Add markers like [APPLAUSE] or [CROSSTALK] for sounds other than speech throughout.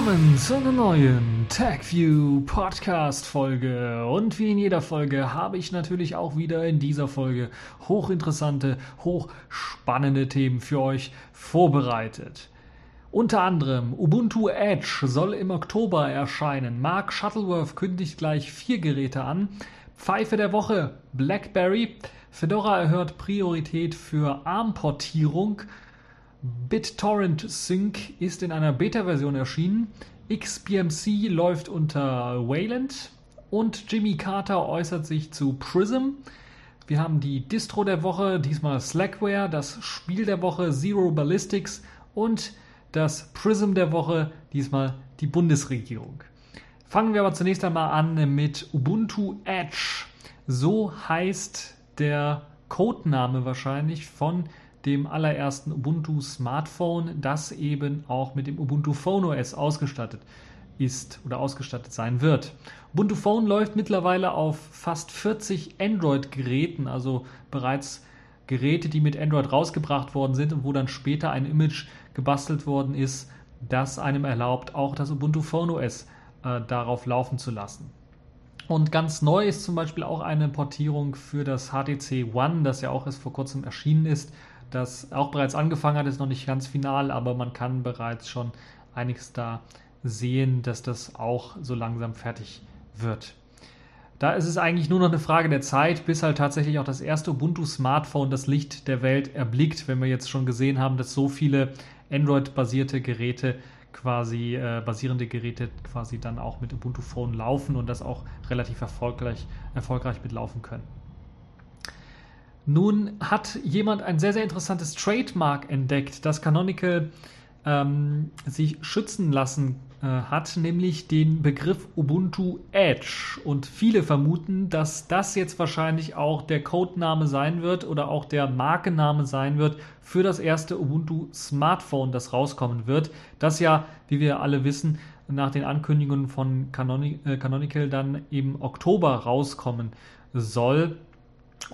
Willkommen zu einer neuen TagView Podcast Folge. Und wie in jeder Folge habe ich natürlich auch wieder in dieser Folge hochinteressante, hochspannende Themen für euch vorbereitet. Unter anderem Ubuntu Edge soll im Oktober erscheinen. Mark Shuttleworth kündigt gleich vier Geräte an. Pfeife der Woche BlackBerry. Fedora erhört Priorität für ARM-Portierung. BitTorrent Sync ist in einer Beta-Version erschienen. XBMC läuft unter Wayland und Jimmy Carter äußert sich zu Prism. Wir haben die Distro der Woche, diesmal Slackware, das Spiel der Woche Zero Ballistics und das Prism der Woche, diesmal die Bundesregierung. Fangen wir aber zunächst einmal an mit Ubuntu Edge. So heißt der Codename wahrscheinlich von dem allerersten Ubuntu Smartphone, das eben auch mit dem Ubuntu Phone OS ausgestattet ist oder ausgestattet sein wird. Ubuntu Phone läuft mittlerweile auf fast 40 Android-Geräten, also bereits Geräte, die mit Android rausgebracht worden sind und wo dann später ein Image gebastelt worden ist, das einem erlaubt, auch das Ubuntu Phone OS äh, darauf laufen zu lassen. Und ganz neu ist zum Beispiel auch eine Portierung für das HTC One, das ja auch erst vor kurzem erschienen ist das auch bereits angefangen hat, ist noch nicht ganz final, aber man kann bereits schon einiges da sehen, dass das auch so langsam fertig wird. Da ist es eigentlich nur noch eine Frage der Zeit, bis halt tatsächlich auch das erste Ubuntu-Smartphone das Licht der Welt erblickt, wenn wir jetzt schon gesehen haben, dass so viele Android-basierte Geräte quasi, äh, basierende Geräte quasi dann auch mit Ubuntu Phone laufen und das auch relativ erfolgreich, erfolgreich mitlaufen können. Nun hat jemand ein sehr, sehr interessantes Trademark entdeckt, das Canonical ähm, sich schützen lassen äh, hat, nämlich den Begriff Ubuntu Edge. Und viele vermuten, dass das jetzt wahrscheinlich auch der Codename sein wird oder auch der Markenname sein wird für das erste Ubuntu Smartphone, das rauskommen wird. Das ja, wie wir alle wissen, nach den Ankündigungen von äh, Canonical dann im Oktober rauskommen soll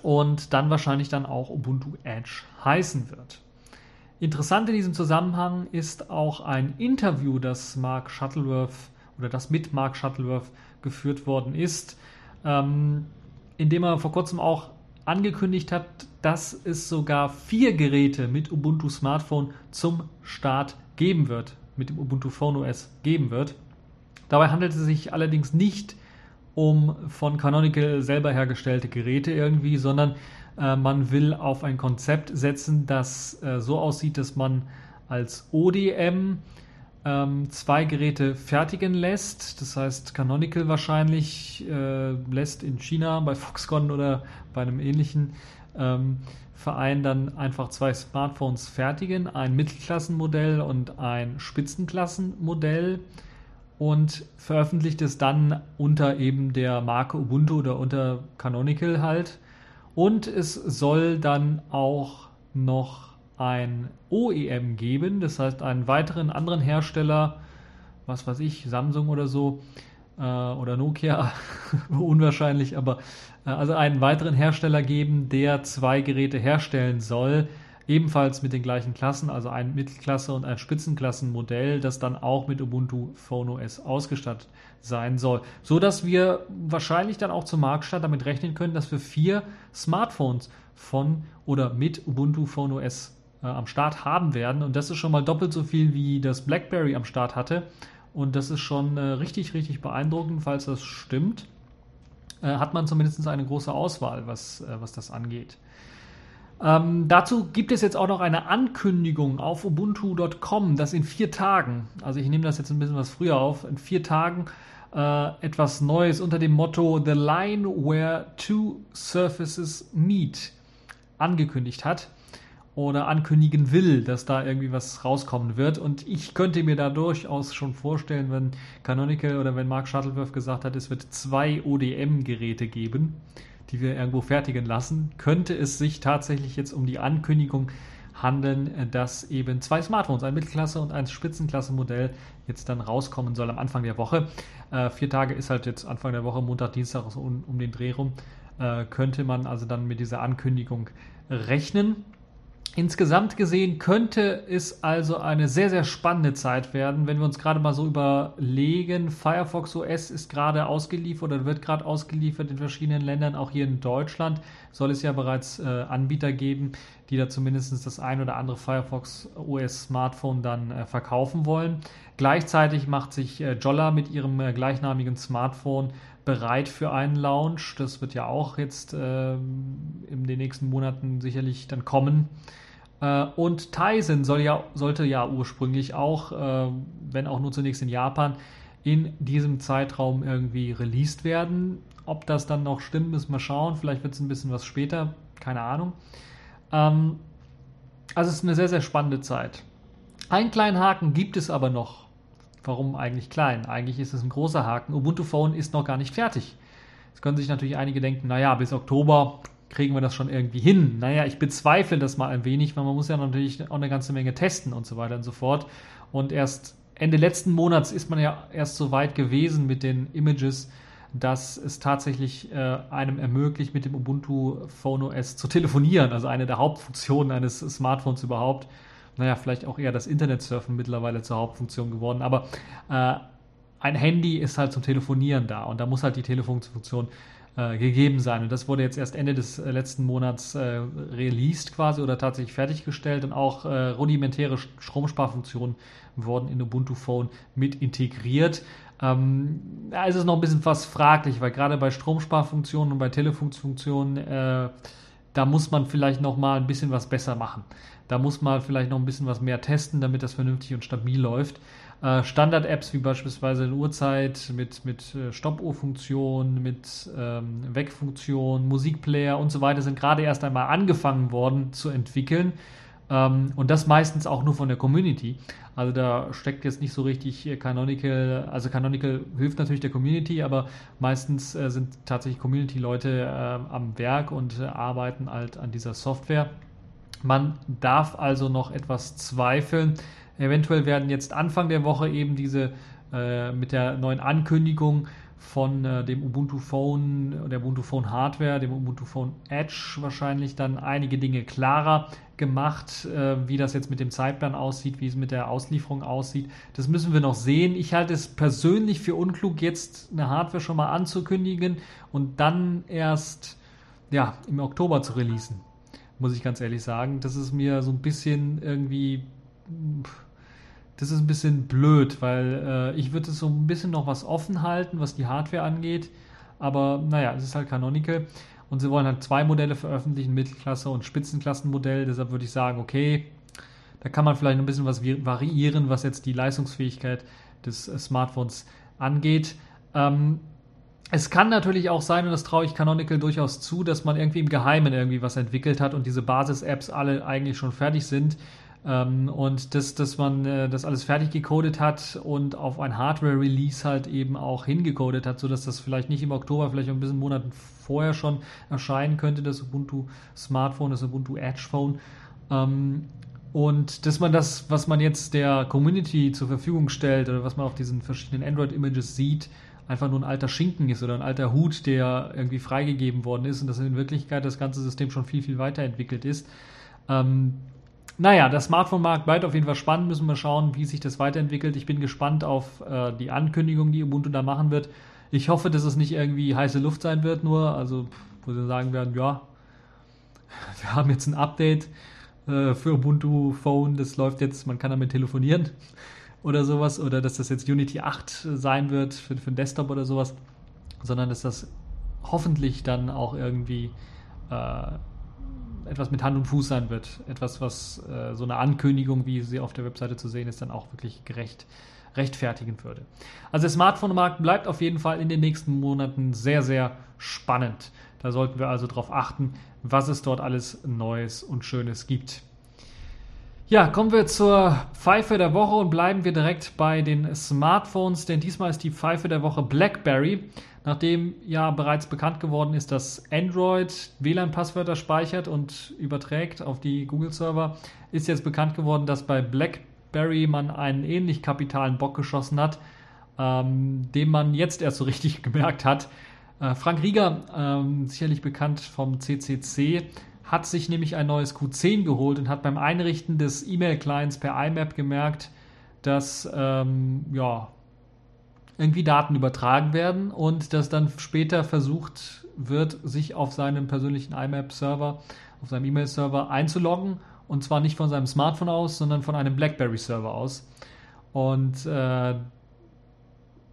und dann wahrscheinlich dann auch Ubuntu Edge heißen wird. Interessant in diesem Zusammenhang ist auch ein Interview, das Mark Shuttleworth oder das mit Mark Shuttleworth geführt worden ist, ähm, in dem er vor kurzem auch angekündigt hat, dass es sogar vier Geräte mit Ubuntu Smartphone zum Start geben wird, mit dem Ubuntu Phone OS geben wird. Dabei handelt es sich allerdings nicht um von Canonical selber hergestellte Geräte irgendwie, sondern äh, man will auf ein Konzept setzen, das äh, so aussieht, dass man als ODM ähm, zwei Geräte fertigen lässt. Das heißt, Canonical wahrscheinlich äh, lässt in China bei Foxconn oder bei einem ähnlichen ähm, Verein dann einfach zwei Smartphones fertigen, ein Mittelklassenmodell und ein Spitzenklassenmodell und veröffentlicht es dann unter eben der Marke Ubuntu oder unter Canonical halt. Und es soll dann auch noch ein OEM geben, das heißt einen weiteren anderen Hersteller, was weiß ich, Samsung oder so, äh, oder Nokia, [LAUGHS] unwahrscheinlich, aber äh, also einen weiteren Hersteller geben, der zwei Geräte herstellen soll, Ebenfalls mit den gleichen Klassen, also ein Mittelklasse- und ein Spitzenklassenmodell, das dann auch mit Ubuntu Phone OS ausgestattet sein soll. So dass wir wahrscheinlich dann auch zum Marktstart damit rechnen können, dass wir vier Smartphones von oder mit Ubuntu Phone OS äh, am Start haben werden. Und das ist schon mal doppelt so viel, wie das BlackBerry am Start hatte. Und das ist schon äh, richtig, richtig beeindruckend, falls das stimmt. Äh, hat man zumindest eine große Auswahl, was, äh, was das angeht. Ähm, dazu gibt es jetzt auch noch eine Ankündigung auf ubuntu.com, dass in vier Tagen, also ich nehme das jetzt ein bisschen was früher auf, in vier Tagen äh, etwas Neues unter dem Motto The Line Where Two Surfaces Meet angekündigt hat oder ankündigen will, dass da irgendwie was rauskommen wird. Und ich könnte mir da durchaus schon vorstellen, wenn Canonical oder wenn Mark Shuttleworth gesagt hat, es wird zwei ODM-Geräte geben die wir irgendwo fertigen lassen, könnte es sich tatsächlich jetzt um die Ankündigung handeln, äh, dass eben zwei Smartphones, ein Mittelklasse- und ein Spitzenklasse-Modell jetzt dann rauskommen soll am Anfang der Woche. Äh, vier Tage ist halt jetzt Anfang der Woche, Montag, Dienstag, so um, um den Dreh rum, äh, könnte man also dann mit dieser Ankündigung rechnen. Insgesamt gesehen könnte es also eine sehr, sehr spannende Zeit werden, wenn wir uns gerade mal so überlegen. Firefox OS ist gerade ausgeliefert oder wird gerade ausgeliefert in verschiedenen Ländern. Auch hier in Deutschland soll es ja bereits äh, Anbieter geben, die da zumindest das ein oder andere Firefox OS Smartphone dann äh, verkaufen wollen. Gleichzeitig macht sich äh, Jolla mit ihrem äh, gleichnamigen Smartphone bereit für einen Launch. Das wird ja auch jetzt ähm, in den nächsten Monaten sicherlich dann kommen. Äh, und Tyson soll ja, sollte ja ursprünglich auch, äh, wenn auch nur zunächst in Japan, in diesem Zeitraum irgendwie released werden. Ob das dann noch stimmt, müssen wir schauen. Vielleicht wird es ein bisschen was später, keine Ahnung. Ähm, also es ist eine sehr, sehr spannende Zeit. Einen kleinen Haken gibt es aber noch. Warum eigentlich klein? Eigentlich ist es ein großer Haken. Ubuntu Phone ist noch gar nicht fertig. Jetzt können sich natürlich einige denken, naja, bis Oktober kriegen wir das schon irgendwie hin? Naja, ich bezweifle das mal ein wenig, weil man muss ja natürlich auch eine ganze Menge testen und so weiter und so fort. Und erst Ende letzten Monats ist man ja erst so weit gewesen mit den Images, dass es tatsächlich äh, einem ermöglicht, mit dem Ubuntu Phone OS zu telefonieren. Also eine der Hauptfunktionen eines Smartphones überhaupt. Naja, vielleicht auch eher das Internetsurfen mittlerweile zur Hauptfunktion geworden. Aber äh, ein Handy ist halt zum Telefonieren da und da muss halt die Telefonfunktion äh, gegeben sein. Und das wurde jetzt erst Ende des äh, letzten Monats äh, released quasi oder tatsächlich fertiggestellt und auch äh, rudimentäre Stromsparfunktionen wurden in Ubuntu Phone mit integriert. Ähm, da ist es noch ein bisschen was fraglich, weil gerade bei Stromsparfunktionen und bei Telefonfunktionen, äh, da muss man vielleicht noch mal ein bisschen was besser machen. Da muss man vielleicht noch ein bisschen was mehr testen, damit das vernünftig und stabil läuft. Äh, Standard-Apps wie beispielsweise eine Uhrzeit mit, mit äh, Stoppuhrfunktion, mit ähm, Wegfunktion, Musikplayer und so weiter sind gerade erst einmal angefangen worden zu entwickeln. Ähm, und das meistens auch nur von der Community. Also da steckt jetzt nicht so richtig Canonical, also Canonical hilft natürlich der Community, aber meistens äh, sind tatsächlich Community-Leute äh, am Werk und äh, arbeiten halt an dieser Software. Man darf also noch etwas zweifeln. Eventuell werden jetzt Anfang der Woche eben diese äh, mit der neuen Ankündigung von äh, dem Ubuntu Phone, der Ubuntu Phone Hardware, dem Ubuntu Phone Edge wahrscheinlich dann einige Dinge klarer gemacht, äh, wie das jetzt mit dem Zeitplan aussieht, wie es mit der Auslieferung aussieht. Das müssen wir noch sehen. Ich halte es persönlich für unklug, jetzt eine Hardware schon mal anzukündigen und dann erst ja, im Oktober zu releasen. Muss ich ganz ehrlich sagen. Das ist mir so ein bisschen irgendwie. Das ist ein bisschen blöd, weil äh, ich würde so ein bisschen noch was offen halten, was die Hardware angeht. Aber naja, es ist halt Canonical. Und sie wollen halt zwei Modelle veröffentlichen, Mittelklasse und Spitzenklassenmodell. Deshalb würde ich sagen, okay, da kann man vielleicht ein bisschen was variieren, was jetzt die Leistungsfähigkeit des äh, Smartphones angeht. Ähm, es kann natürlich auch sein, und das traue ich Canonical durchaus zu, dass man irgendwie im Geheimen irgendwie was entwickelt hat und diese Basis-Apps alle eigentlich schon fertig sind ähm, und das, dass man äh, das alles fertig gecodet hat und auf ein Hardware-Release halt eben auch hingecodet hat, sodass das vielleicht nicht im Oktober, vielleicht ein bisschen Monaten vorher schon erscheinen könnte, das Ubuntu Smartphone, das Ubuntu Edge Phone. Ähm, und dass man das, was man jetzt der Community zur Verfügung stellt oder was man auf diesen verschiedenen Android-Images sieht, einfach nur ein alter Schinken ist oder ein alter Hut, der irgendwie freigegeben worden ist und dass in Wirklichkeit das ganze System schon viel, viel weiterentwickelt ist. Ähm, naja, der Smartphone-Markt bleibt auf jeden Fall spannend. Müssen wir schauen, wie sich das weiterentwickelt. Ich bin gespannt auf äh, die Ankündigung, die Ubuntu da machen wird. Ich hoffe, dass es nicht irgendwie heiße Luft sein wird, nur, also wo sie sagen werden, ja, [LAUGHS] wir haben jetzt ein Update äh, für Ubuntu Phone, das läuft jetzt, man kann damit telefonieren oder sowas, oder dass das jetzt Unity 8 sein wird für, für den Desktop oder sowas, sondern dass das hoffentlich dann auch irgendwie äh, etwas mit Hand und Fuß sein wird. Etwas, was äh, so eine Ankündigung, wie sie auf der Webseite zu sehen ist, dann auch wirklich gerecht rechtfertigen würde. Also der Smartphone-Markt bleibt auf jeden Fall in den nächsten Monaten sehr, sehr spannend. Da sollten wir also darauf achten, was es dort alles Neues und Schönes gibt. Ja, kommen wir zur Pfeife der Woche und bleiben wir direkt bei den Smartphones, denn diesmal ist die Pfeife der Woche BlackBerry. Nachdem ja bereits bekannt geworden ist, dass Android WLAN-Passwörter speichert und überträgt auf die Google-Server, ist jetzt bekannt geworden, dass bei BlackBerry man einen ähnlich kapitalen Bock geschossen hat, ähm, den man jetzt erst so richtig [LAUGHS] gemerkt hat. Äh, Frank Rieger, ähm, sicherlich bekannt vom CCC, hat sich nämlich ein neues Q10 geholt und hat beim Einrichten des E-Mail-Clients per IMAP gemerkt, dass ähm, ja, irgendwie Daten übertragen werden und dass dann später versucht wird, sich auf seinem persönlichen IMAP-Server, auf seinem E-Mail-Server einzuloggen und zwar nicht von seinem Smartphone aus, sondern von einem BlackBerry-Server aus. Und äh,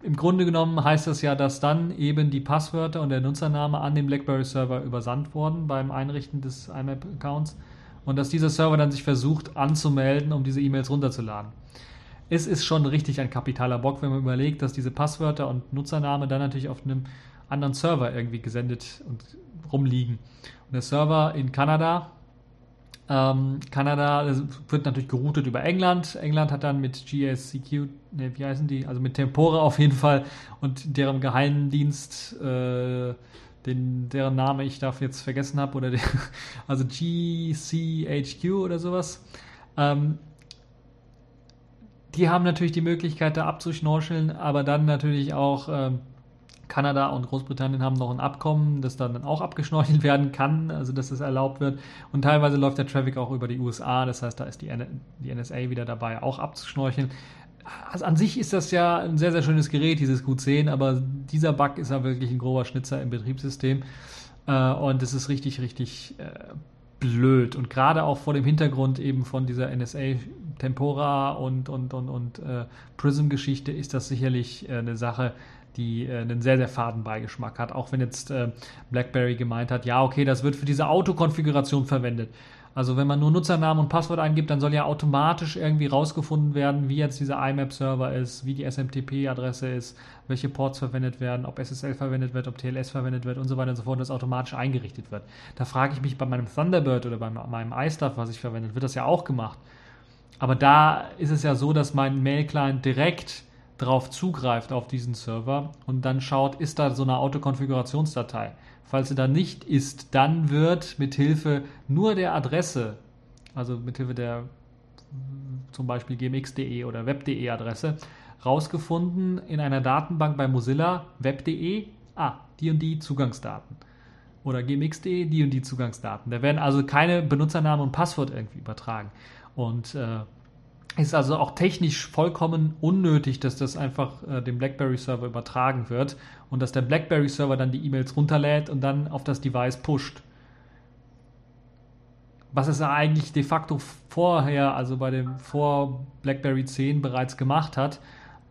im Grunde genommen heißt das ja, dass dann eben die Passwörter und der Nutzername an den BlackBerry-Server übersandt wurden beim Einrichten des IMAP-Accounts und dass dieser Server dann sich versucht anzumelden, um diese E-Mails runterzuladen. Es ist schon richtig ein kapitaler Bock, wenn man überlegt, dass diese Passwörter und Nutzername dann natürlich auf einem anderen Server irgendwie gesendet und rumliegen. Und der Server in Kanada, ähm, Kanada wird natürlich geroutet über England. England hat dann mit GSCQ, ne, wie heißen die? Also mit Tempora auf jeden Fall und deren Geheimdienst, äh, den, deren Name ich dafür jetzt vergessen habe, oder der, [LAUGHS] also GCHQ oder sowas. Ähm, die haben natürlich die Möglichkeit, da abzuschnorcheln, aber dann natürlich auch ähm, Kanada und Großbritannien haben noch ein Abkommen, das dann auch abgeschnorchelt [LAUGHS] werden kann, also dass es erlaubt wird. Und teilweise läuft der Traffic auch über die USA, das heißt, da ist die, die NSA wieder dabei, auch abzuschnorcheln. Also an sich ist das ja ein sehr, sehr schönes Gerät, dieses Q10, aber dieser Bug ist ja wirklich ein grober Schnitzer im Betriebssystem. Äh, und es ist richtig, richtig äh, blöd. Und gerade auch vor dem Hintergrund eben von dieser NSA Tempora und, und, und, und äh, Prism-Geschichte ist das sicherlich eine Sache, die äh, einen sehr, sehr faden Beigeschmack hat. Auch wenn jetzt äh, BlackBerry gemeint hat, ja, okay, das wird für diese Autokonfiguration verwendet. Also wenn man nur Nutzernamen und Passwort eingibt, dann soll ja automatisch irgendwie rausgefunden werden, wie jetzt dieser IMAP-Server ist, wie die SMTP-Adresse ist, welche Ports verwendet werden, ob SSL verwendet wird, ob TLS verwendet wird und so weiter und so fort, dass automatisch eingerichtet wird. Da frage ich mich bei meinem Thunderbird oder bei meinem iStuff, was ich verwendet, wird das ja auch gemacht. Aber da ist es ja so, dass mein Mail-Client direkt drauf zugreift auf diesen Server und dann schaut, ist da so eine Autokonfigurationsdatei. Falls sie da nicht ist, dann wird mithilfe nur der Adresse, also mithilfe der zum Beispiel gmx.de oder web.de Adresse, rausgefunden in einer Datenbank bei Mozilla web.de, ah, die und die Zugangsdaten. Oder gmx.de, die und die Zugangsdaten. Da werden also keine Benutzername und Passwort irgendwie übertragen. Und äh, ist also auch technisch vollkommen unnötig, dass das einfach äh, dem BlackBerry-Server übertragen wird und dass der BlackBerry-Server dann die E-Mails runterlädt und dann auf das Device pusht. Was es eigentlich de facto vorher, also bei dem vor BlackBerry 10 bereits gemacht hat.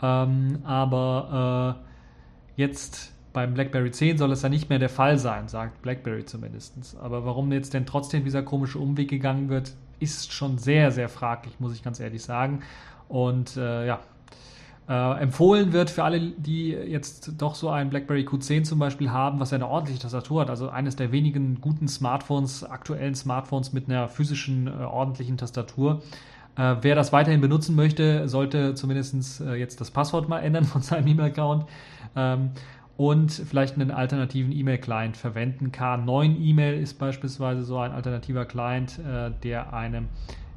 Ähm, aber äh, jetzt beim BlackBerry 10 soll es ja nicht mehr der Fall sein, sagt BlackBerry zumindest. Aber warum jetzt denn trotzdem dieser komische Umweg gegangen wird, ist schon sehr, sehr fraglich, muss ich ganz ehrlich sagen. Und äh, ja, äh, empfohlen wird für alle, die jetzt doch so ein BlackBerry Q10 zum Beispiel haben, was ja eine ordentliche Tastatur hat, also eines der wenigen guten Smartphones, aktuellen Smartphones mit einer physischen, äh, ordentlichen Tastatur. Äh, wer das weiterhin benutzen möchte, sollte zumindest äh, jetzt das Passwort mal ändern von seinem E-Mail-Account. Ähm, und vielleicht einen alternativen E-Mail-Client verwenden. K9 E-Mail ist beispielsweise so ein alternativer Client, äh, der einem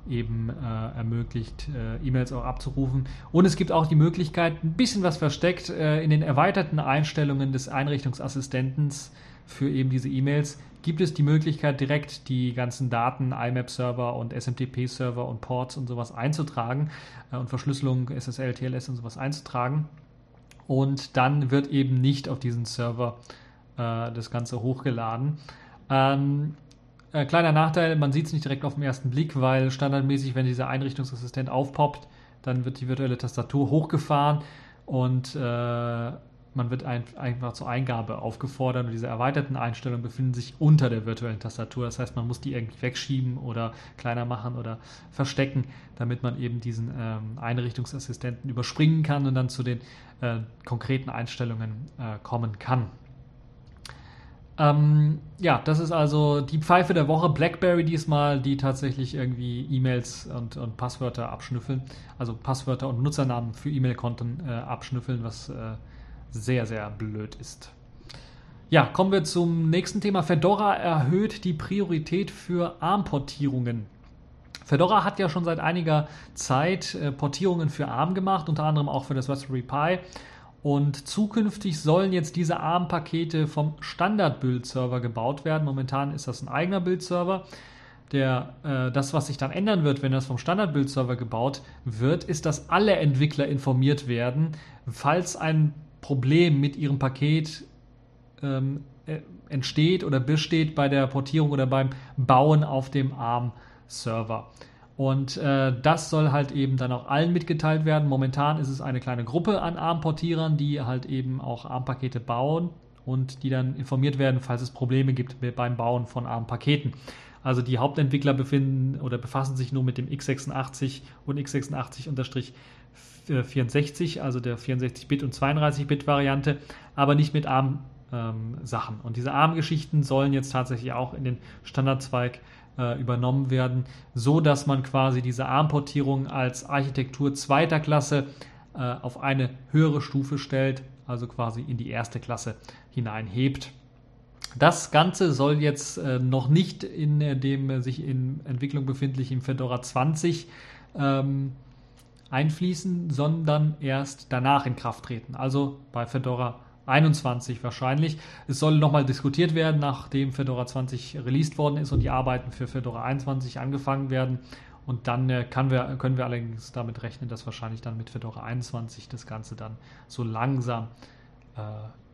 eben äh, ermöglicht, äh, E-Mails auch abzurufen. Und es gibt auch die Möglichkeit, ein bisschen was versteckt äh, in den erweiterten Einstellungen des Einrichtungsassistentens für eben diese E-Mails gibt es die Möglichkeit, direkt die ganzen Daten, IMAP-Server und SMTP-Server und Ports und sowas einzutragen äh, und Verschlüsselung, SSL, TLS und sowas einzutragen und dann wird eben nicht auf diesen Server äh, das Ganze hochgeladen. Ähm, äh, kleiner Nachteil, man sieht es nicht direkt auf den ersten Blick, weil standardmäßig, wenn dieser Einrichtungsassistent aufpoppt, dann wird die virtuelle Tastatur hochgefahren und äh, man wird ein, einfach zur Eingabe aufgefordert und diese erweiterten Einstellungen befinden sich unter der virtuellen Tastatur. Das heißt, man muss die irgendwie wegschieben oder kleiner machen oder verstecken, damit man eben diesen ähm, Einrichtungsassistenten überspringen kann und dann zu den äh, konkreten Einstellungen äh, kommen kann. Ähm, ja, das ist also die Pfeife der Woche. BlackBerry diesmal, die tatsächlich irgendwie E-Mails und, und, Passwörter abschnüffeln, also Passwörter und Nutzernamen für E-Mail-Konten äh, abschnüffeln, was äh, sehr, sehr blöd ist. Ja, kommen wir zum nächsten Thema. Fedora erhöht die Priorität für ARM-Portierungen. Fedora hat ja schon seit einiger Zeit äh, Portierungen für ARM gemacht, unter anderem auch für das Raspberry Pi. Und zukünftig sollen jetzt diese ARM-Pakete vom Standard-Build-Server gebaut werden. Momentan ist das ein eigener Build-Server. Der, äh, das, was sich dann ändern wird, wenn das vom Standard-Build-Server gebaut wird, ist, dass alle Entwickler informiert werden, falls ein Problem mit ihrem Paket ähm, äh, entsteht oder besteht bei der Portierung oder beim Bauen auf dem ARM-Server. Und äh, das soll halt eben dann auch allen mitgeteilt werden. Momentan ist es eine kleine Gruppe an ARM-Portierern, die halt eben auch ARM-Pakete bauen und die dann informiert werden, falls es Probleme gibt beim Bauen von ARM-Paketen. Also die Hauptentwickler befinden oder befassen sich nur mit dem x86 und x86-64, also der 64-Bit und 32-Bit-Variante, aber nicht mit ARM-Sachen. Ähm, und diese ARM-Geschichten sollen jetzt tatsächlich auch in den Standardzweig äh, übernommen werden, so dass man quasi diese ARM-Portierung als Architektur zweiter Klasse äh, auf eine höhere Stufe stellt, also quasi in die erste Klasse hineinhebt. Das Ganze soll jetzt äh, noch nicht in äh, dem äh, sich in Entwicklung befindlichen Fedora 20 ähm, einfließen, sondern erst danach in Kraft treten. Also bei Fedora 21 wahrscheinlich. Es soll nochmal diskutiert werden, nachdem Fedora 20 released worden ist und die Arbeiten für Fedora 21 angefangen werden. Und dann äh, wir, können wir allerdings damit rechnen, dass wahrscheinlich dann mit Fedora 21 das Ganze dann so langsam äh,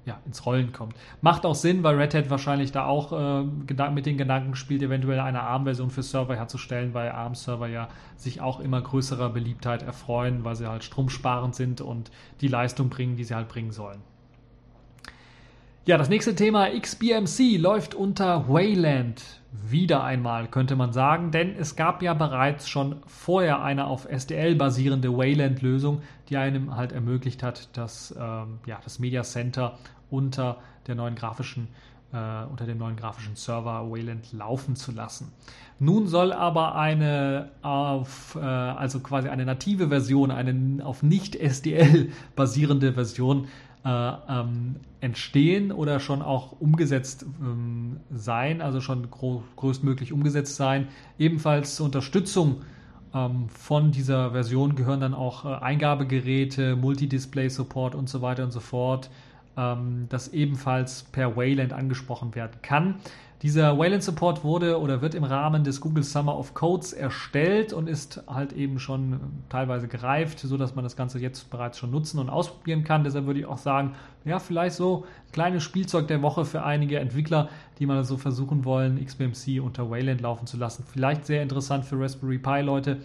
ja, ins Rollen kommt. Macht auch Sinn, weil Red Hat wahrscheinlich da auch äh, mit den Gedanken spielt, eventuell eine ARM-Version für Server herzustellen, weil ARM-Server ja sich auch immer größerer Beliebtheit erfreuen, weil sie halt stromsparend sind und die Leistung bringen, die sie halt bringen sollen. Ja, das nächste Thema XBMC läuft unter Wayland. Wieder einmal könnte man sagen, denn es gab ja bereits schon vorher eine auf SDL basierende Wayland-Lösung, die einem halt ermöglicht hat, das, ähm, ja, das Media Center unter der neuen grafischen äh, unter dem neuen grafischen Server Wayland laufen zu lassen. Nun soll aber eine auf, äh, also quasi eine native Version, eine auf nicht SDL basierende Version äh, ähm, entstehen oder schon auch umgesetzt ähm, sein, also schon größtmöglich umgesetzt sein. Ebenfalls zur Unterstützung ähm, von dieser Version gehören dann auch äh, Eingabegeräte, Multidisplay-Support und so weiter und so fort, ähm, das ebenfalls per Wayland angesprochen werden kann. Dieser Wayland Support wurde oder wird im Rahmen des Google Summer of Codes erstellt und ist halt eben schon teilweise gereift, sodass man das Ganze jetzt bereits schon nutzen und ausprobieren kann. Deshalb würde ich auch sagen, ja, vielleicht so ein kleines Spielzeug der Woche für einige Entwickler, die mal so versuchen wollen, XBMC unter Wayland laufen zu lassen. Vielleicht sehr interessant für Raspberry Pi Leute,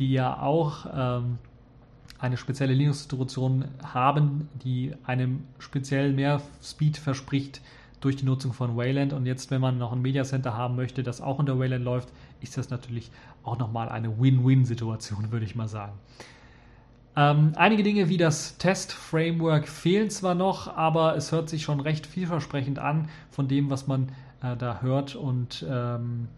die ja auch ähm, eine spezielle Linux-Distribution haben, die einem speziell mehr Speed verspricht durch die Nutzung von Wayland. Und jetzt, wenn man noch ein Media Center haben möchte, das auch unter Wayland läuft, ist das natürlich auch nochmal eine Win-Win-Situation, würde ich mal sagen. Ähm, einige Dinge wie das Test-Framework fehlen zwar noch, aber es hört sich schon recht vielversprechend an von dem, was man äh, da hört. Und ähm,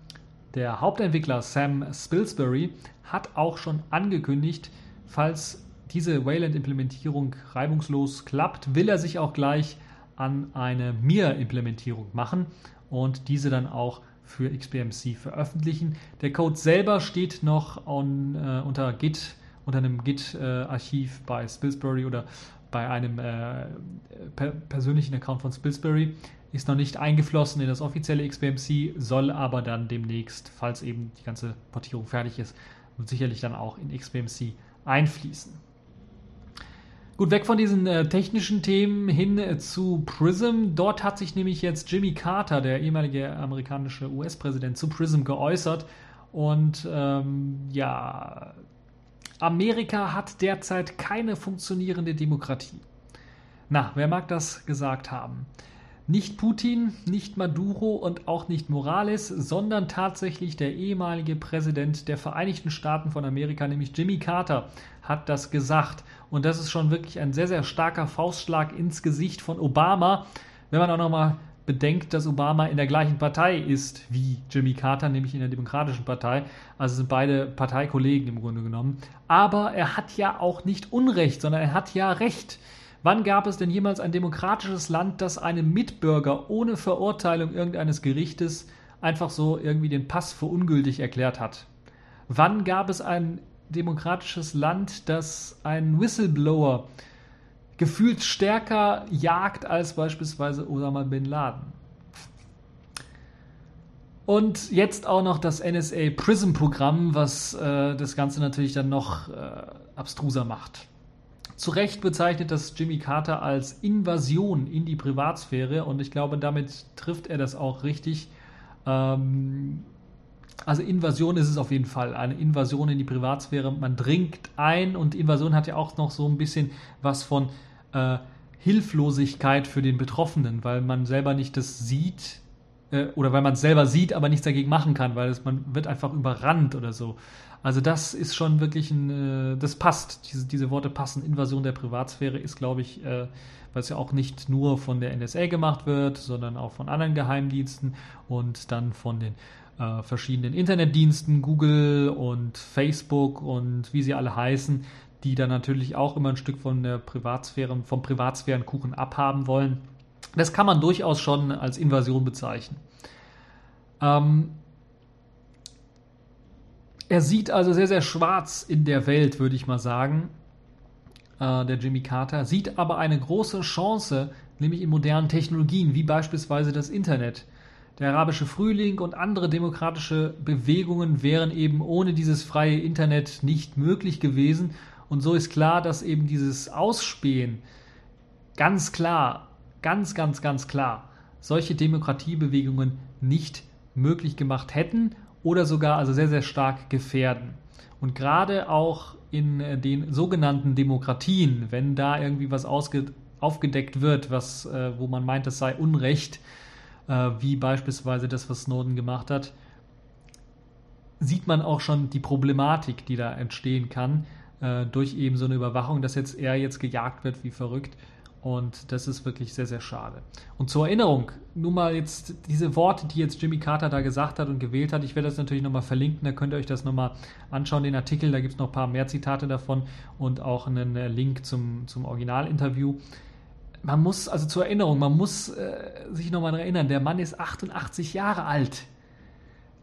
der Hauptentwickler Sam Spilsbury hat auch schon angekündigt, falls diese Wayland-Implementierung reibungslos klappt, will er sich auch gleich an eine Mir-Implementierung machen und diese dann auch für XBMC veröffentlichen. Der Code selber steht noch on, äh, unter Git, unter einem Git-Archiv äh, bei Spilsbury oder bei einem äh, per persönlichen Account von Spilsbury. Ist noch nicht eingeflossen in das offizielle XBMC, soll aber dann demnächst, falls eben die ganze Portierung fertig ist, sicherlich dann auch in XBMC einfließen. Gut, weg von diesen äh, technischen Themen hin äh, zu Prism. Dort hat sich nämlich jetzt Jimmy Carter, der ehemalige amerikanische US-Präsident, zu Prism geäußert. Und ähm, ja, Amerika hat derzeit keine funktionierende Demokratie. Na, wer mag das gesagt haben? Nicht Putin, nicht Maduro und auch nicht Morales, sondern tatsächlich der ehemalige Präsident der Vereinigten Staaten von Amerika, nämlich Jimmy Carter, hat das gesagt. Und das ist schon wirklich ein sehr, sehr starker Faustschlag ins Gesicht von Obama, wenn man auch nochmal bedenkt, dass Obama in der gleichen Partei ist wie Jimmy Carter, nämlich in der Demokratischen Partei. Also sind beide Parteikollegen im Grunde genommen. Aber er hat ja auch nicht Unrecht, sondern er hat ja Recht. Wann gab es denn jemals ein demokratisches Land, das einem Mitbürger ohne Verurteilung irgendeines Gerichtes einfach so irgendwie den Pass für ungültig erklärt hat? Wann gab es ein demokratisches Land, das einen Whistleblower gefühlt stärker jagt als beispielsweise Osama bin Laden. Und jetzt auch noch das NSA Prism-Programm, was äh, das Ganze natürlich dann noch äh, abstruser macht. Zu Recht bezeichnet das Jimmy Carter als Invasion in die Privatsphäre und ich glaube, damit trifft er das auch richtig. Ähm, also Invasion ist es auf jeden Fall, eine Invasion in die Privatsphäre. Man dringt ein und Invasion hat ja auch noch so ein bisschen was von äh, Hilflosigkeit für den Betroffenen, weil man selber nicht das sieht, äh, oder weil man es selber sieht, aber nichts dagegen machen kann, weil es, man wird einfach überrannt oder so. Also das ist schon wirklich ein, äh, das passt, diese, diese Worte passen. Invasion der Privatsphäre ist, glaube ich, äh, weil es ja auch nicht nur von der NSA gemacht wird, sondern auch von anderen Geheimdiensten und dann von den äh, verschiedenen Internetdiensten, Google und Facebook und wie sie alle heißen, die dann natürlich auch immer ein Stück von der Privatsphäre, vom Privatsphärenkuchen abhaben wollen. Das kann man durchaus schon als Invasion bezeichnen. Ähm, er sieht also sehr, sehr schwarz in der Welt, würde ich mal sagen, äh, der Jimmy Carter, sieht aber eine große Chance, nämlich in modernen Technologien, wie beispielsweise das Internet. Der arabische Frühling und andere demokratische Bewegungen wären eben ohne dieses freie Internet nicht möglich gewesen. Und so ist klar, dass eben dieses Ausspähen ganz klar ganz, ganz, ganz klar solche Demokratiebewegungen nicht möglich gemacht hätten oder sogar also sehr, sehr stark gefährden. Und gerade auch in äh, den sogenannten Demokratien, wenn da irgendwie was aufgedeckt wird, was, äh, wo man meint, es sei Unrecht, äh, wie beispielsweise das, was Snowden gemacht hat, sieht man auch schon die Problematik, die da entstehen kann, durch eben so eine Überwachung, dass jetzt er jetzt gejagt wird wie verrückt und das ist wirklich sehr, sehr schade. Und zur Erinnerung, nur mal jetzt diese Worte, die jetzt Jimmy Carter da gesagt hat und gewählt hat, ich werde das natürlich nochmal verlinken, da könnt ihr euch das nochmal anschauen, den Artikel, da gibt es noch ein paar mehr Zitate davon und auch einen äh, Link zum, zum Originalinterview. Man muss, also zur Erinnerung, man muss äh, sich nochmal erinnern, der Mann ist 88 Jahre alt.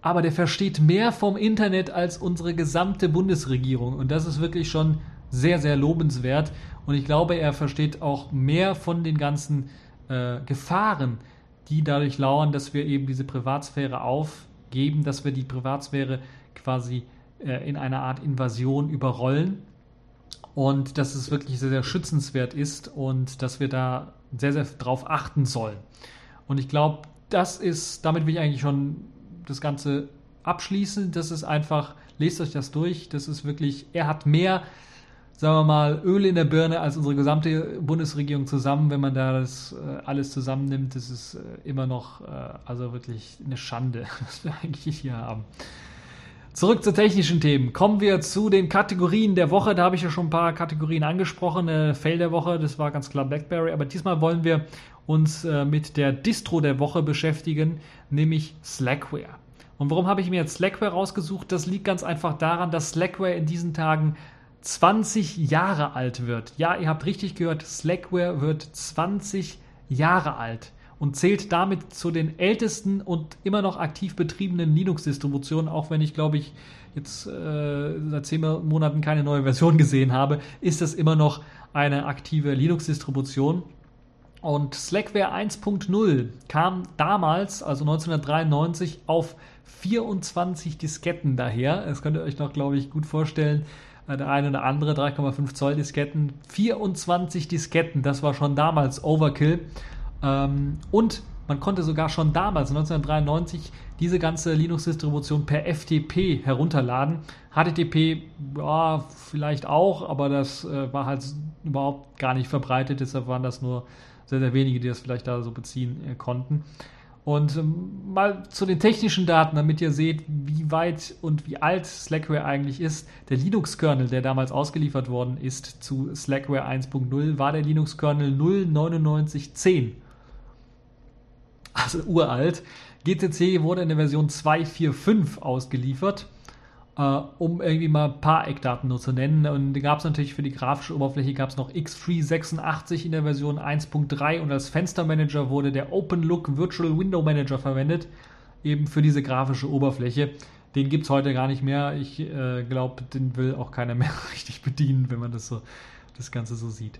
Aber der versteht mehr vom Internet als unsere gesamte Bundesregierung. Und das ist wirklich schon sehr, sehr lobenswert. Und ich glaube, er versteht auch mehr von den ganzen äh, Gefahren, die dadurch lauern, dass wir eben diese Privatsphäre aufgeben, dass wir die Privatsphäre quasi äh, in einer Art Invasion überrollen. Und dass es wirklich sehr, sehr schützenswert ist und dass wir da sehr, sehr drauf achten sollen. Und ich glaube, das ist, damit will ich eigentlich schon das Ganze abschließen. Das ist einfach, lest euch das durch. Das ist wirklich, er hat mehr sagen wir mal, Öl in der Birne als unsere gesamte Bundesregierung zusammen. Wenn man da das äh, alles zusammennimmt, das ist äh, immer noch, äh, also wirklich eine Schande, [LAUGHS] was wir eigentlich hier haben. Zurück zu technischen Themen. Kommen wir zu den Kategorien der Woche. Da habe ich ja schon ein paar Kategorien angesprochen. Äh, Fail der Woche, das war ganz klar BlackBerry. Aber diesmal wollen wir uns äh, mit der Distro der Woche beschäftigen, nämlich Slackware. Und warum habe ich mir jetzt Slackware rausgesucht? Das liegt ganz einfach daran, dass Slackware in diesen Tagen 20 Jahre alt wird. Ja, ihr habt richtig gehört, Slackware wird 20 Jahre alt und zählt damit zu den ältesten und immer noch aktiv betriebenen Linux-Distributionen, auch wenn ich glaube ich jetzt äh, seit 10 Monaten keine neue Version gesehen habe, ist das immer noch eine aktive Linux-Distribution. Und Slackware 1.0 kam damals, also 1993, auf 24 Disketten daher. Das könnt ihr euch noch, glaube ich, gut vorstellen der eine oder andere 3,5 Zoll Disketten, 24 Disketten, das war schon damals Overkill. Ähm, und man konnte sogar schon damals, 1993, diese ganze Linux-Distribution per FTP herunterladen. HTTP, ja, vielleicht auch, aber das äh, war halt überhaupt gar nicht verbreitet, deshalb waren das nur sehr, sehr wenige, die das vielleicht da so beziehen äh, konnten. Und ähm, mal zu den technischen Daten, damit ihr seht, wie weit und wie alt Slackware eigentlich ist. Der Linux-Kernel, der damals ausgeliefert worden ist zu Slackware 1.0, war der Linux-Kernel 09910. Also uralt. GCC wurde in der Version 2.4.5 ausgeliefert äh, um irgendwie mal ein paar Eckdaten nur zu nennen. Und da gab es natürlich für die grafische Oberfläche gab es noch X386 in der Version 1.3 und als Fenstermanager wurde der OpenLook Virtual Window Manager verwendet, eben für diese grafische Oberfläche. Den gibt es heute gar nicht mehr. Ich äh, glaube, den will auch keiner mehr [LAUGHS] richtig bedienen, wenn man das so das Ganze so sieht.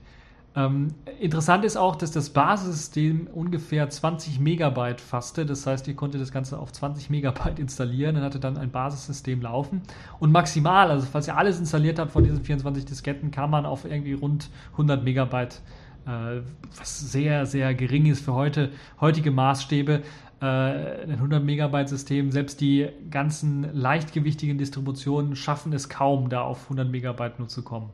Ähm, interessant ist auch, dass das Basissystem ungefähr 20 Megabyte fasste. Das heißt, ihr konntet das Ganze auf 20 Megabyte installieren und hatte dann ein Basissystem laufen. Und maximal, also falls ihr alles installiert habt von diesen 24 Disketten, kam man auf irgendwie rund 100 Megabyte, äh, was sehr, sehr gering ist für heute, heutige Maßstäbe. Äh, ein 100 Megabyte System, selbst die ganzen leichtgewichtigen Distributionen schaffen es kaum, da auf 100 Megabyte nur zu kommen.